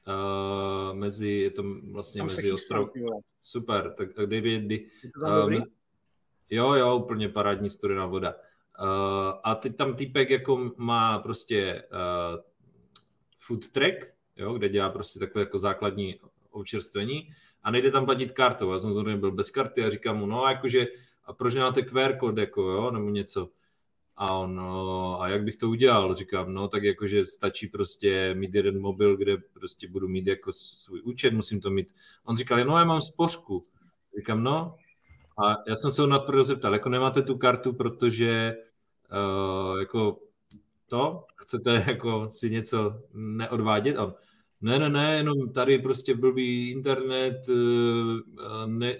uh, mezi, je to vlastně Tam mezi ostrov... Super, tak kdy, kdy, uh, Jo, jo, úplně parádní studená voda. Uh, a teď tam týpek jako má prostě uh, food track, jo, kde dělá prostě takové jako základní občerstvení a nejde tam platit kartou. Já jsem zrovna byl bez karty a říkám mu, no jakože, a proč nemáte QR kód, jako jo, nebo něco. A on, no, a jak bych to udělal? Říkám, no, tak jakože stačí prostě mít jeden mobil, kde prostě budu mít jako svůj účet, musím to mít. On říkal, no, já mám spořku. Říkám, no, a já jsem se ho natvrdo zeptal, jako nemáte tu kartu, protože uh, jako to, chcete jako si něco neodvádět? On, ne, ne, ne, jenom tady prostě blbý internet, uh, ne,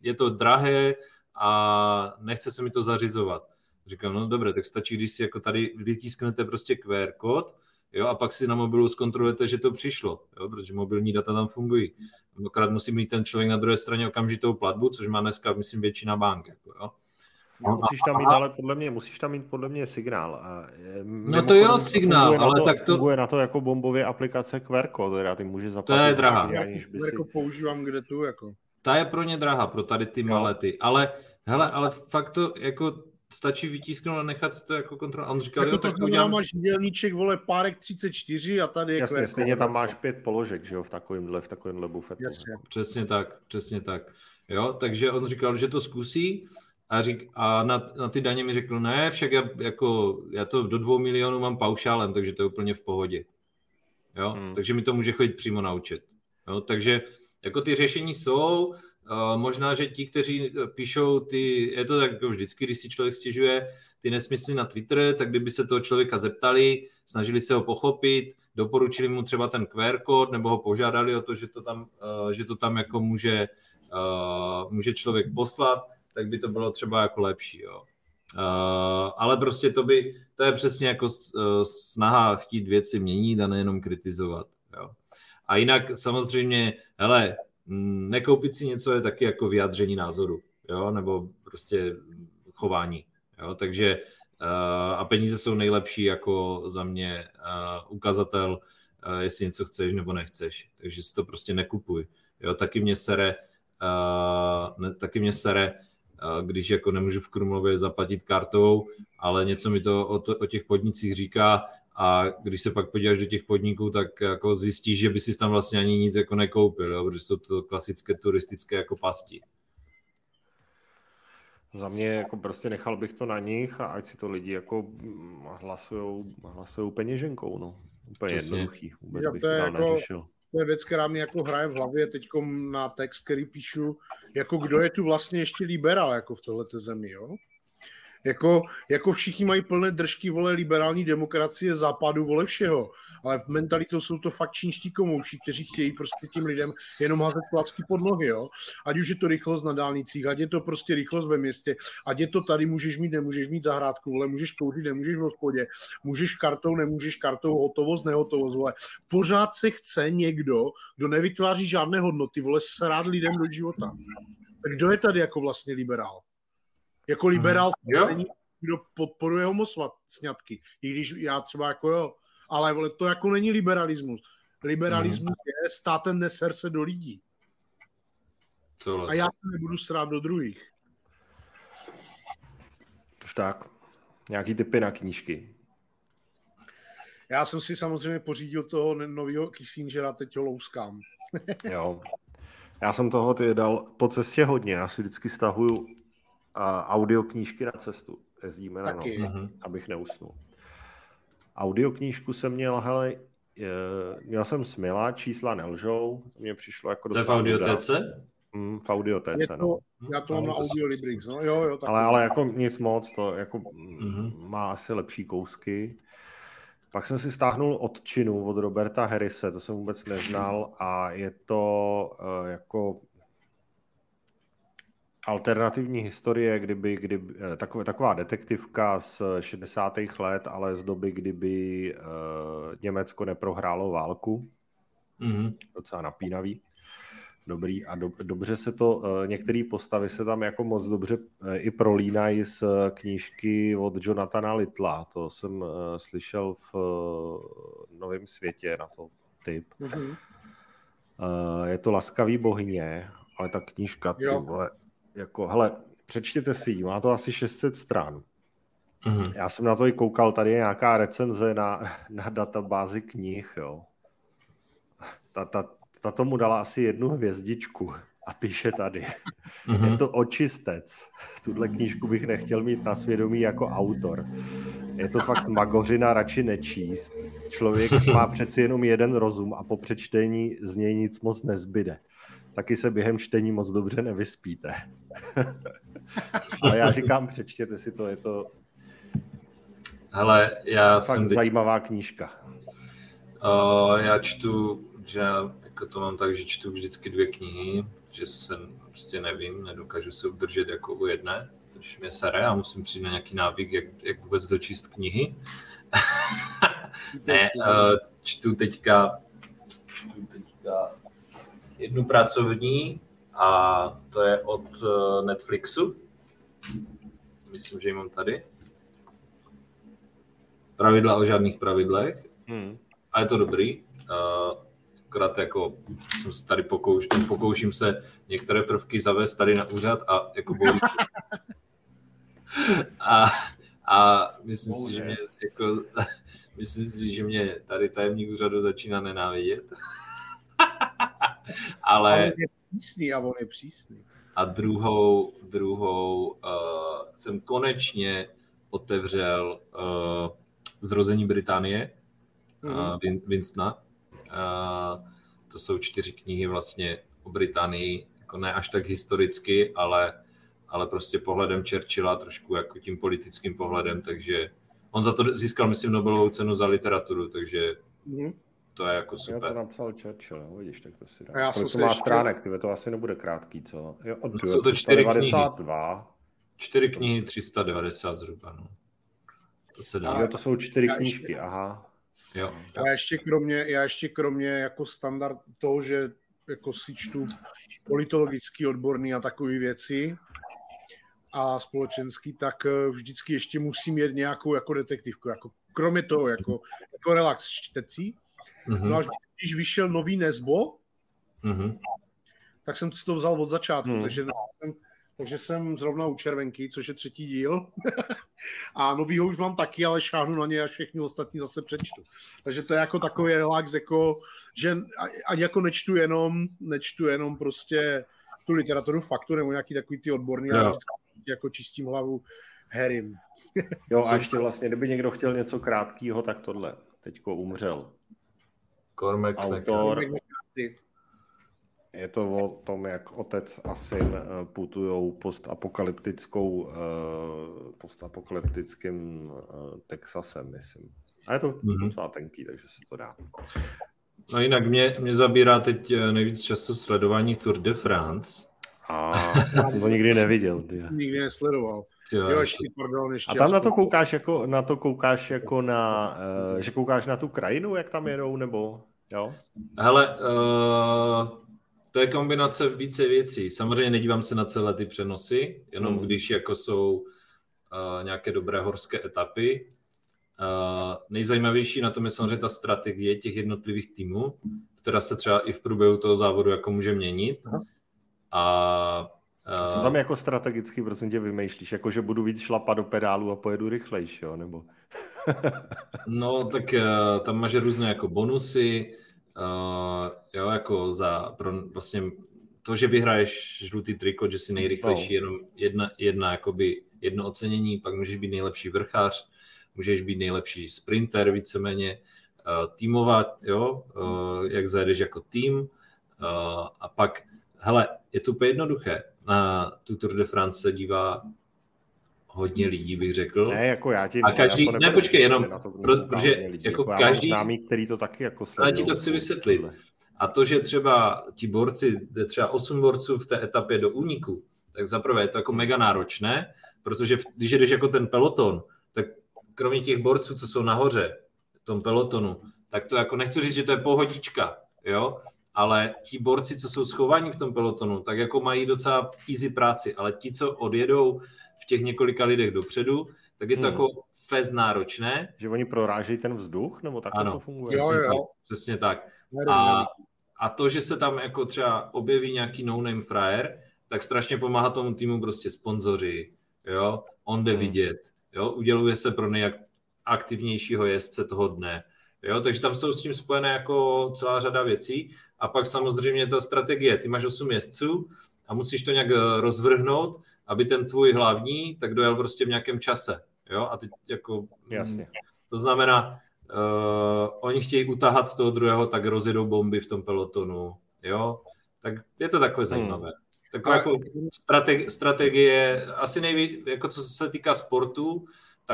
je to drahé a nechce se mi to zařizovat. Říkám, no dobré, tak stačí, když si jako tady vytisknete prostě QR kód, jo, a pak si na mobilu zkontrolujete, že to přišlo, jo, protože mobilní data tam fungují. Akorát musí mít ten člověk na druhé straně okamžitou platbu, což má dneska, myslím, většina bank. Jako, jo. No, musíš tam mít, ale podle mě, musíš tam mít podle mě signál. A no to jo, signál, ale to, tak to... Funguje na to jako bombově aplikace QR teda ty můžeš zaplatit. To je drahá. By si... jako používám kde tu, jako. Ta je pro ně drahá, pro tady ty malety, ale hele, ale fakt to jako stačí vytisknout a nechat si to jako kontrolovat. On říkal, jako jo, tak to udělám... máš dělníček, vole, párek 34 a tady je Jasně, kverko, stejně tam máš pět položek, že jo, v takovémhle, v takovémhle bufetu. Jasně. Přesně tak, přesně tak. Jo, takže on říkal, že to zkusí a, řík, a na, na, ty daně mi řekl, ne, však já, jako, já to do dvou milionů mám paušálem, takže to je úplně v pohodě. Jo, hmm. takže mi to může chodit přímo na účet. Jo, takže jako ty řešení jsou, možná, že ti, kteří eh, píšou ty, je to tak jako vždycky, když si člověk stěžuje ty nesmysly na Twitter, tak kdyby se toho člověka zeptali, snažili se ho pochopit, doporučili mu třeba ten QR kód, nebo ho požádali o to, že to tam, eh, že to tam jako může, eh, může člověk poslat, tak by to bylo třeba jako lepší. Jo. ale prostě to by, to je přesně jako snaha chtít věci měnit a nejenom kritizovat. Jo. A jinak samozřejmě, hele, nekoupit si něco je taky jako vyjádření názoru, jo, nebo prostě chování, jo, takže uh, a peníze jsou nejlepší jako za mě uh, ukazatel, uh, jestli něco chceš nebo nechceš, takže si to prostě nekupuj, jo, taky mě sere, ne, taky mě sere, když jako nemůžu v Krumlově zaplatit kartou, ale něco mi to o, to, o těch podnicích říká, a když se pak podíváš do těch podniků, tak jako zjistíš, že by si tam vlastně ani nic jako nekoupil, jo? protože jsou to klasické turistické jako pasti. Za mě jako prostě nechal bych to na nich a ať si to lidi jako hlasujou, hlasujou peněženkou, no. Úplně Přesně. jednoduchý, vůbec bych to, to jako, neřešil. To je věc, která mi jako hraje v hlavě teď na text, který píšu, jako kdo je tu vlastně ještě liberál jako v tohleté zemi, jo? Jako, jako všichni mají plné držky, vole, liberální demokracie, západu, vole všeho. Ale v mentalitu jsou to fakt čínští komouši, kteří chtějí prostě tím lidem jenom házet placky pod nohy, jo. Ať už je to rychlost na dálnicích, ať je to prostě rychlost ve městě, ať je to tady, můžeš mít, nemůžeš mít zahrádku, vole, můžeš kouřit, nemůžeš v hospodě, můžeš kartou, nemůžeš kartou, hotovost, nehotovost, vole. Pořád se chce někdo, kdo nevytváří žádné hodnoty, vole, srát lidem do života. Kdo je tady jako vlastně liberál? Jako liberál hmm. není, kdo podporuje homosňatky. I když já třeba jako jo, ale vole, to jako není liberalismus. Liberalismus hmm. je státem neser se do lidí. Co A já se nebudu strát do druhých. Tož tak. Nějaký typy na knížky. Já jsem si samozřejmě pořídil toho nového Kissingera, teď ho louskám. jo. Já jsem toho ty dal po cestě hodně. Já si vždycky stahuju audioknížky na cestu. Jezdíme na noc, Taky. abych neusnul. Audioknížku jsem měl, hele, je, měl jsem Smila, čísla nelžou, to mě přišlo jako To je v audiotece? Mm, v Je audiotéce, no. to, já to mám na Audio Librix, no jo, jo. taky. Ale, ale jako nic moc, to jako Mhm. mm má asi lepší kousky. Pak jsem si stáhnul od činu od Roberta Harrise, to jsem vůbec neznal a je to uh, jako alternativní historie, kdyby, kdyby eh, takové, taková detektivka z 60. let, ale z doby, kdyby uh, Německo neprohrálo válku. Mhm. Docela napínavý. Dobrý a do, dobře se to, uh, některé postavy se tam jako moc dobře uh, i prolínají z uh, knížky od Jonathana Littla. To jsem uh, slyšel v uh, Novém světě na to typ. Mhm. Uh, je to Laskavý bohyně, ale ta knížka, ty vole, jako, hele, přečtěte si ji, má to asi 600 stran. Mhm. Já jsem na to i koukal, tady je nějaká recenze na, <laughs> na databázi knih, jo. Ta, ta, ta tomu dala asi jednu hvězdičku a píše tady. Je Mhm. to očistec. Tuhle knížku bych nechtěl mít na svědomí jako autor. Je to fakt magořina radši nečíst. Člověk má přeci jenom jeden rozum a po přečtení z něj nic moc nezbyde. Taky se během čtení moc dobře nevyspíte. Ale já říkám, přečtěte si to, je to Hele, já fakt jsem zajímavá knížka. uh, já čtu, že jako to mám tak, že čtu vždycky dvě knihy, že jsem prostě nevím, nedokážu se udržet jako u jedné, což mě sere, já musím přijít na nějaký návyk, jak, jak vůbec dočíst knihy. <laughs> ne, uh, čtu teďka, čtu teďka jednu pracovní a to je od uh, Netflixu. Myslím, že ji mám tady. Pravidla o žádných pravidlech. Hmm. A je to dobrý. Uh, akorát jako jsem se tady pokouš, pokouším se některé prvky zavést tady na úřad a jako bolí. <laughs> a, a myslím si, že mě jako, <laughs> myslím si, že mě tady tajemník úřadu začíná nenávidět. <laughs> <laughs> A on Ale je přísný a on je přísný. a druhou, druhou uh, jsem konečně otevřel uh, Zrození Británie Mhm. uh, Winstona. Uh, to jsou čtyři knihy vlastně o Británii, jako ne až tak historicky, ale, ale prostě pohledem Churchilla, trošku jako tím politickým pohledem, takže on za to získal, myslím, Nobelovou cenu za literaturu, takže Mhm. To je jako Já to super. napsal Churchill, no, vidíš, tak to si dá. A já Kolik jsem to má ještě- stránek, tyhle, to asi nebude krátký, co? Jo, od, No, jsou to čtyři 392. Čtyři knihy, 390 zhruba, no. To se dá. Jo, to jsou čtyři Já ještě- knížky, aha. Jo. Já ještě kromě, já ještě kromě jako standard toho, že jako si čtu politologický odborný a takové věci a společenský, tak eh, vždycky ještě musím mít nějakou jako detektivku. Jako, kromě toho, jako, jako relax čtecí. Mhm. No a vždycky, když vyšel nový Nesbo, Mhm. tak jsem si to vzal od začátku, hmm. takže, jsem, takže jsem zrovna u Červenky, což je třetí díl. <laughs> a novýho už mám taky, ale šáhnu na ně, až všechny ostatní zase přečtu. Takže to je jako takový relax, jako, že ať jako nečtu jenom, nečtu jenom prostě tu literaturu faktu nebo nějaký takový ty odborný, ale vždycky jako čistím hlavu Harrym. Jo, a ještě vlastně, kdyby někdo chtěl něco krátkého, tak tohle. Teďko umřel. Cormac Autor. Je to o tom, jak otec a syn eh, putujou postapokalyptickou, eh, postapokalyptickým eh, Texasem, myslím. A je to Mhm. docela tenký, takže se to dá. No jinak mě, mě zabírá teď nejvíc času sledování Tour de France. A já jsem to nikdy neviděl. Ty. Nikdy nesledoval. Jo, ještě, pardon, ještě. A tam na to koukáš jako na, to koukáš jako na uh, že koukáš na tu krajinu, jak tam jedou, nebo jo? Hele, uh, to je kombinace více věcí. Samozřejmě nedívám se na celé ty přenosy, jenom Hmm. když jako jsou uh, nějaké dobré horské etapy. Uh, nejzajímavější na tom je samozřejmě ta strategie těch jednotlivých týmů, která se třeba i v průběhu toho závodu jako může měnit. Aha. A Co tam jako strategicky prosím tě vymýšlíš? Jako, že budu víc šlapat do pedálu a pojedu rychlejš, jo? Nebo... <laughs> No, tak uh, tam máš různé jako bonusy, uh, jo, jako za pro, vlastně to, že vyhraješ žlutý trikot, že jsi nejrychlejší, no. jenom jedna, jedna, jakoby jedno ocenění, pak můžeš být nejlepší vrchař, můžeš být nejlepší sprinter víceméně, uh, týmovat, jo, uh, jak zajedeš jako tým uh, a pak, hele, je to úplně jednoduché, na tu Tour de France se dívá hodně lidí, bych řekl. Ne, jako já ti... A každý, ne, počkej, jenom, to, pro, protože jako, jako každý... Známý, který to taky jako sledují. Ale ti to chci vysvětlit. A to, že třeba ti borci, třeba 8 borců v té etapě do úniku, tak zaprvé je to jako mega náročné, protože když jdeš jako ten peloton, tak kromě těch borců, co jsou nahoře, v tom pelotonu, tak to jako nechci říct, že to je pohodička, jo, ale ti borci, co jsou schovaní v tom pelotonu, tak jako mají docela easy práci, ale ti, co odjedou v těch několika lidech dopředu, tak je to hmm. jako fez náročné. Že oni prorážejí ten vzduch, nebo tak ano, to funguje? Přesně, jo, jo. Tak, přesně tak. A, a to, že se tam jako třeba objeví nějaký no-name frajer, tak strašně pomáhá tomu týmu prostě sponzoři, jo, on jde hmm. vidět, jo, uděluje se pro nejaktivnějšího jezdce toho dne, jo, takže tam jsou s tím spojené jako celá řada věcí a pak samozřejmě ta strategie, ty máš 8 jezdců a musíš to nějak eh, rozvrhnout, aby ten tvůj hlavní tak dojel prostě v nějakém čase, jo, a teď jako... Jasně. To znamená, uh, oni chtějí utahat toho druhého, tak rozjedou bomby v tom pelotonu, jo, tak je to takové hmm. zajímavé. Hmm. Taková jako strategi- strategie, asi nejví, jako co se týká sportu,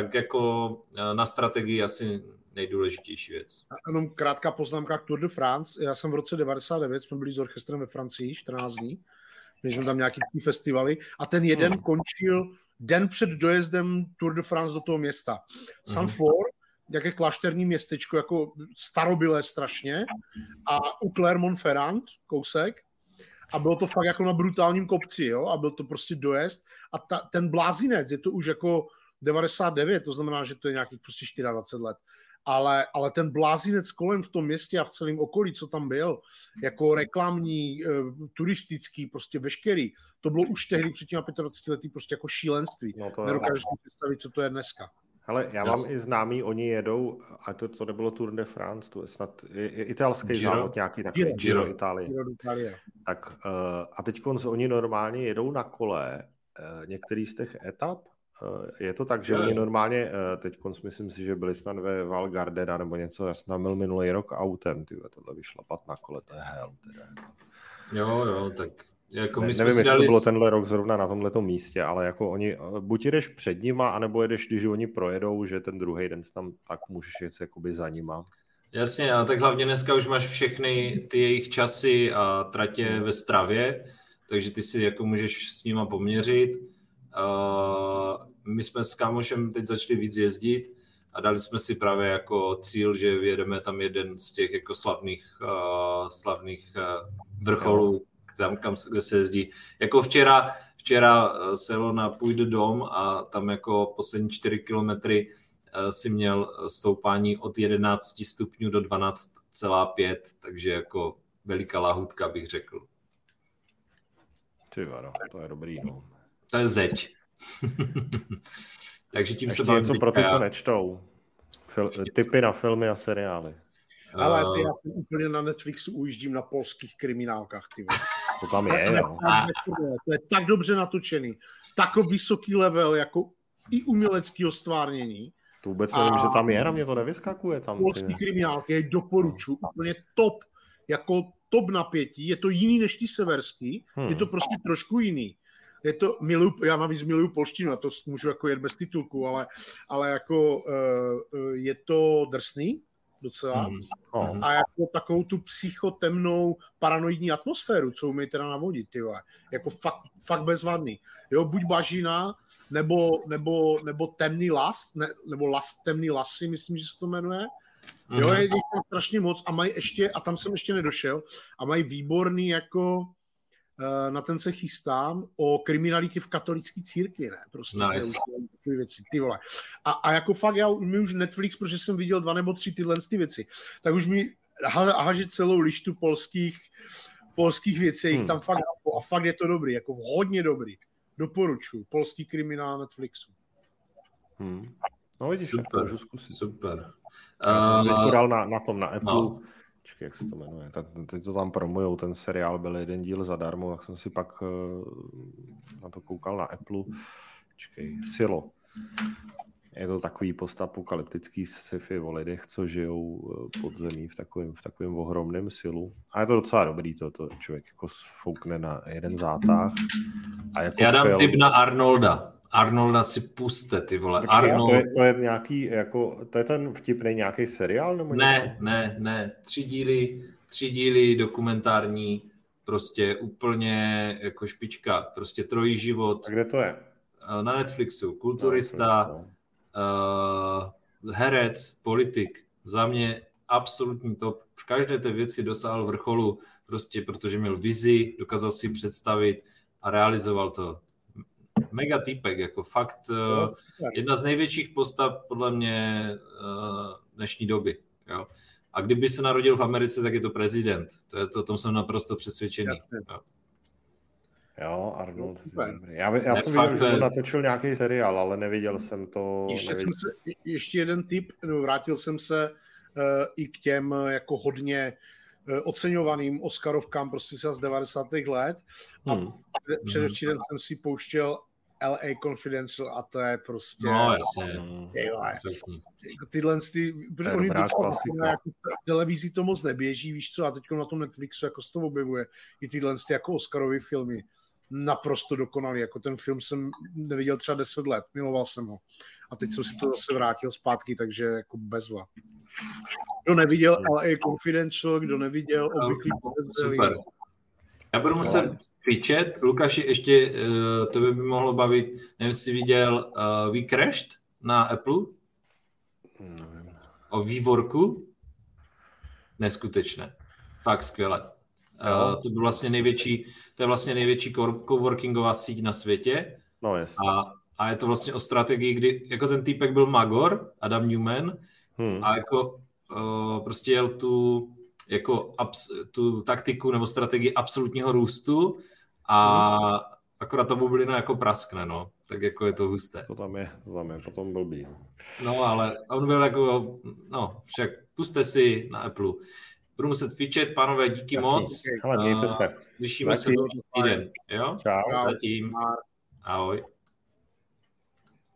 tak jako eh, na strategii asi nejdůležitější věc. Jenom krátká poznámka k Tour de France. Já jsem v roce 99, jsme byli s orchestrem ve Francii 14 dní, měli jsme tam nějaký festivaly a ten jeden hmm. končil den před dojezdem Tour de France do toho města. Saint-Flour, hmm. jaké klášterní městečko, jako starobilé strašně a u Clermont-Ferrand, kousek, a bylo to fakt jako na brutálním kopci, jo, a byl to prostě dojezd a ta, ten blázinec je to už jako 99, to znamená, že to je nějakých prostě 24 let. Ale, ale ten blázinec kolem v tom městě a v celém okolí, co tam byl, jako reklamní, e, turistický, prostě veškerý, to bylo už tehdy před těmi 25 lety prostě jako šílenství. No Nedokážu si představit, co to je dneska. Ale já mám i známý, oni jedou, a to, to nebylo Tour de France, to je snad italský Giro? závod nějaký takový, Giro, Giro, Giro Itálie. Giro Italia. Tak uh, a teď oni normálně jedou na kole uh, některý z těch etap, je to tak, že oni normálně, uh, teď myslím si, že byli snad ve Val Gardena nebo něco, já jsem tam byl minulý rok autem, ty tohle vyšlapat na kole, to je hell. Teda. Jo, jo, tak jako ne, nevím, jestli dali... to bylo tenhle rok zrovna na tomhle místě, ale jako oni, buď jdeš před nima, anebo jedeš, když oni projedou, že ten druhý den tam tak můžeš jet jakoby za nima. Jasně, a tak hlavně dneska už máš všechny ty jejich časy a tratě ve stravě, takže ty si jako můžeš s nima poměřit. Uh, my jsme s kámošem teď začali víc jezdit a dali jsme si právě jako cíl, že vyjedeme tam jeden z těch jako slavných, uh, slavných uh, vrcholů, tam, kam, kde se jezdí. Jako včera, včera se jelo na Půjde dom a tam jako poslední čtyři kilometry si měl stoupání od 11 stupňů do 12,5, takže jako veliká lahutka bych řekl. Ty vado, to je dobrý, no. To je zeď. <laughs> takže tím Ještě se něco pro ty, co nečtou. Fil- typy na filmy a seriály. Ale ty já jsem úplně na Netflixu ujíždím na polských kriminálkách, ty To tam je, jo. <laughs> To je tak dobře natočený. Takový vysoký level, jako i uměleckého stvárnění. To vůbec nevím, a že tam je, na mě to nevyskakuje tam. Polský kriminálky, je doporučuji, úplně top, jako top napětí, je to jiný než ty severský, hmm. je to prostě trošku jiný. Je to, miluju, já navíc miluju polštinu, a to můžu jako jet bez titulku, ale, ale jako uh, je to drsný, docela. Mm. Oh. A jako takovou tu psychotemnou paranoidní atmosféru, co umí teda navodit, ty vole. Jako fakt, fakt bezvadný. Jo, buď bažina, nebo, nebo, nebo temný las, ne, nebo las, temný lasy, myslím, že se to jmenuje. Jo, mhm. je tam strašně moc a mají ještě, a tam jsem ještě nedošel, a mají výborný jako Eh, na ten se chystám o kriminalitě v katolické církvi, ne? Prostě nice. už takové věci, ty vole. A, a jako fakt já, mi už Netflix, protože jsem viděl dva nebo tři tyhle ty věci, tak už mi haže celou lištu polských, polských věcí, hmm. tam fakt, a fakt je to dobrý, jako hodně dobrý. Doporučuji, polský kriminál Netflixu. Hmm. No vidíš, super, můžu zkusit. Super. Já jsem uh, dal na, na tom, na Apple, no Počkej, jak se to jmenuje. Teď to tam promujou, ten seriál byl jeden díl zadarmo, jak jsem si pak eh, na to koukal na Apple. Počkej, Silo. Je to takový postapokalyptický sci-fi o lidech, co žijou eh, pod zemí v takovém, v takovém ohromném silu. A je to docela dobrý, to, to člověk jako foukne na jeden zátah. A jako Já dám film... tip na Arnolda. Arnolda si puste, ty vole. Počkej, Arnold... to, je, to je nějaký, jako, to je ten vtipný nějaký seriál? Nebo ne, něco? ne, ne. Tři díly, tři díly dokumentární, prostě úplně jako špička, prostě trojí život. A kde to je? Eh, na Netflixu. Kulturista, no, uh, herec, politik. Za mě absolutní top. V každé té věci dosáhl vrcholu, prostě protože měl vizi, dokázal si představit a realizoval to mega týpek, jako fakt uh, jedna z největších postav podle mě uh, dnešní doby. Jo. A kdyby se narodil v Americe, tak je to prezident. To je to, o tom jsem naprosto přesvědčený. Jo. Jo, Arnold. Já, já jsem viděl, že on natočil nějaký seriál, ale neviděl jsem to. Ještě, jsem se, ještě jeden tip, no, vrátil jsem se uh, i k těm jako hodně uh, oceňovaným Oscarovkám prostě z 90. let. A hmm. předevčírem hmm. jsem si pouštěl LA Confidential a to je prostě... No, jasně. Jako tyhle, ty, protože oni jako v televizi to moc neběží, víš co, a teď na tom Netflixu jako se to objevuje i tyhle ty jako Oscarové filmy naprosto dokonalý. Jako ten film jsem neviděl třeba 10 let, miloval jsem ho. A teď jsem si to zase vrátil zpátky, takže jako bezva. Kdo neviděl LA Confidential, kdo neviděl obvyklý Super. Já budu muset kvičet. Lukáši, ještě uh, to by mohlo bavit, nevím, jestli viděl uh, We Crashed na Apple? Nevím. O vývorku? Neskutečné. Fakt skvěle. Uh, to byl vlastně největší, to je vlastně největší coworkingová síť na světě. No. A, a je to vlastně o strategii, kdy jako ten týpek byl Magor, Adam Newman, hmm. a jako uh, prostě jel tu jako abs, tu taktiku nebo strategii absolutního růstu a hmm. akorát ta bublina jako praskne, no. Tak jako je to husté. To tam je, to tam je, potom blbý. No, ale on byl jako, no, však puste si na Apple. Budu muset fičet, pánové, díky Jasný. moc. Ale mějte se. Slyšíme se týden, jo? Čau. Zatím. Ahoj.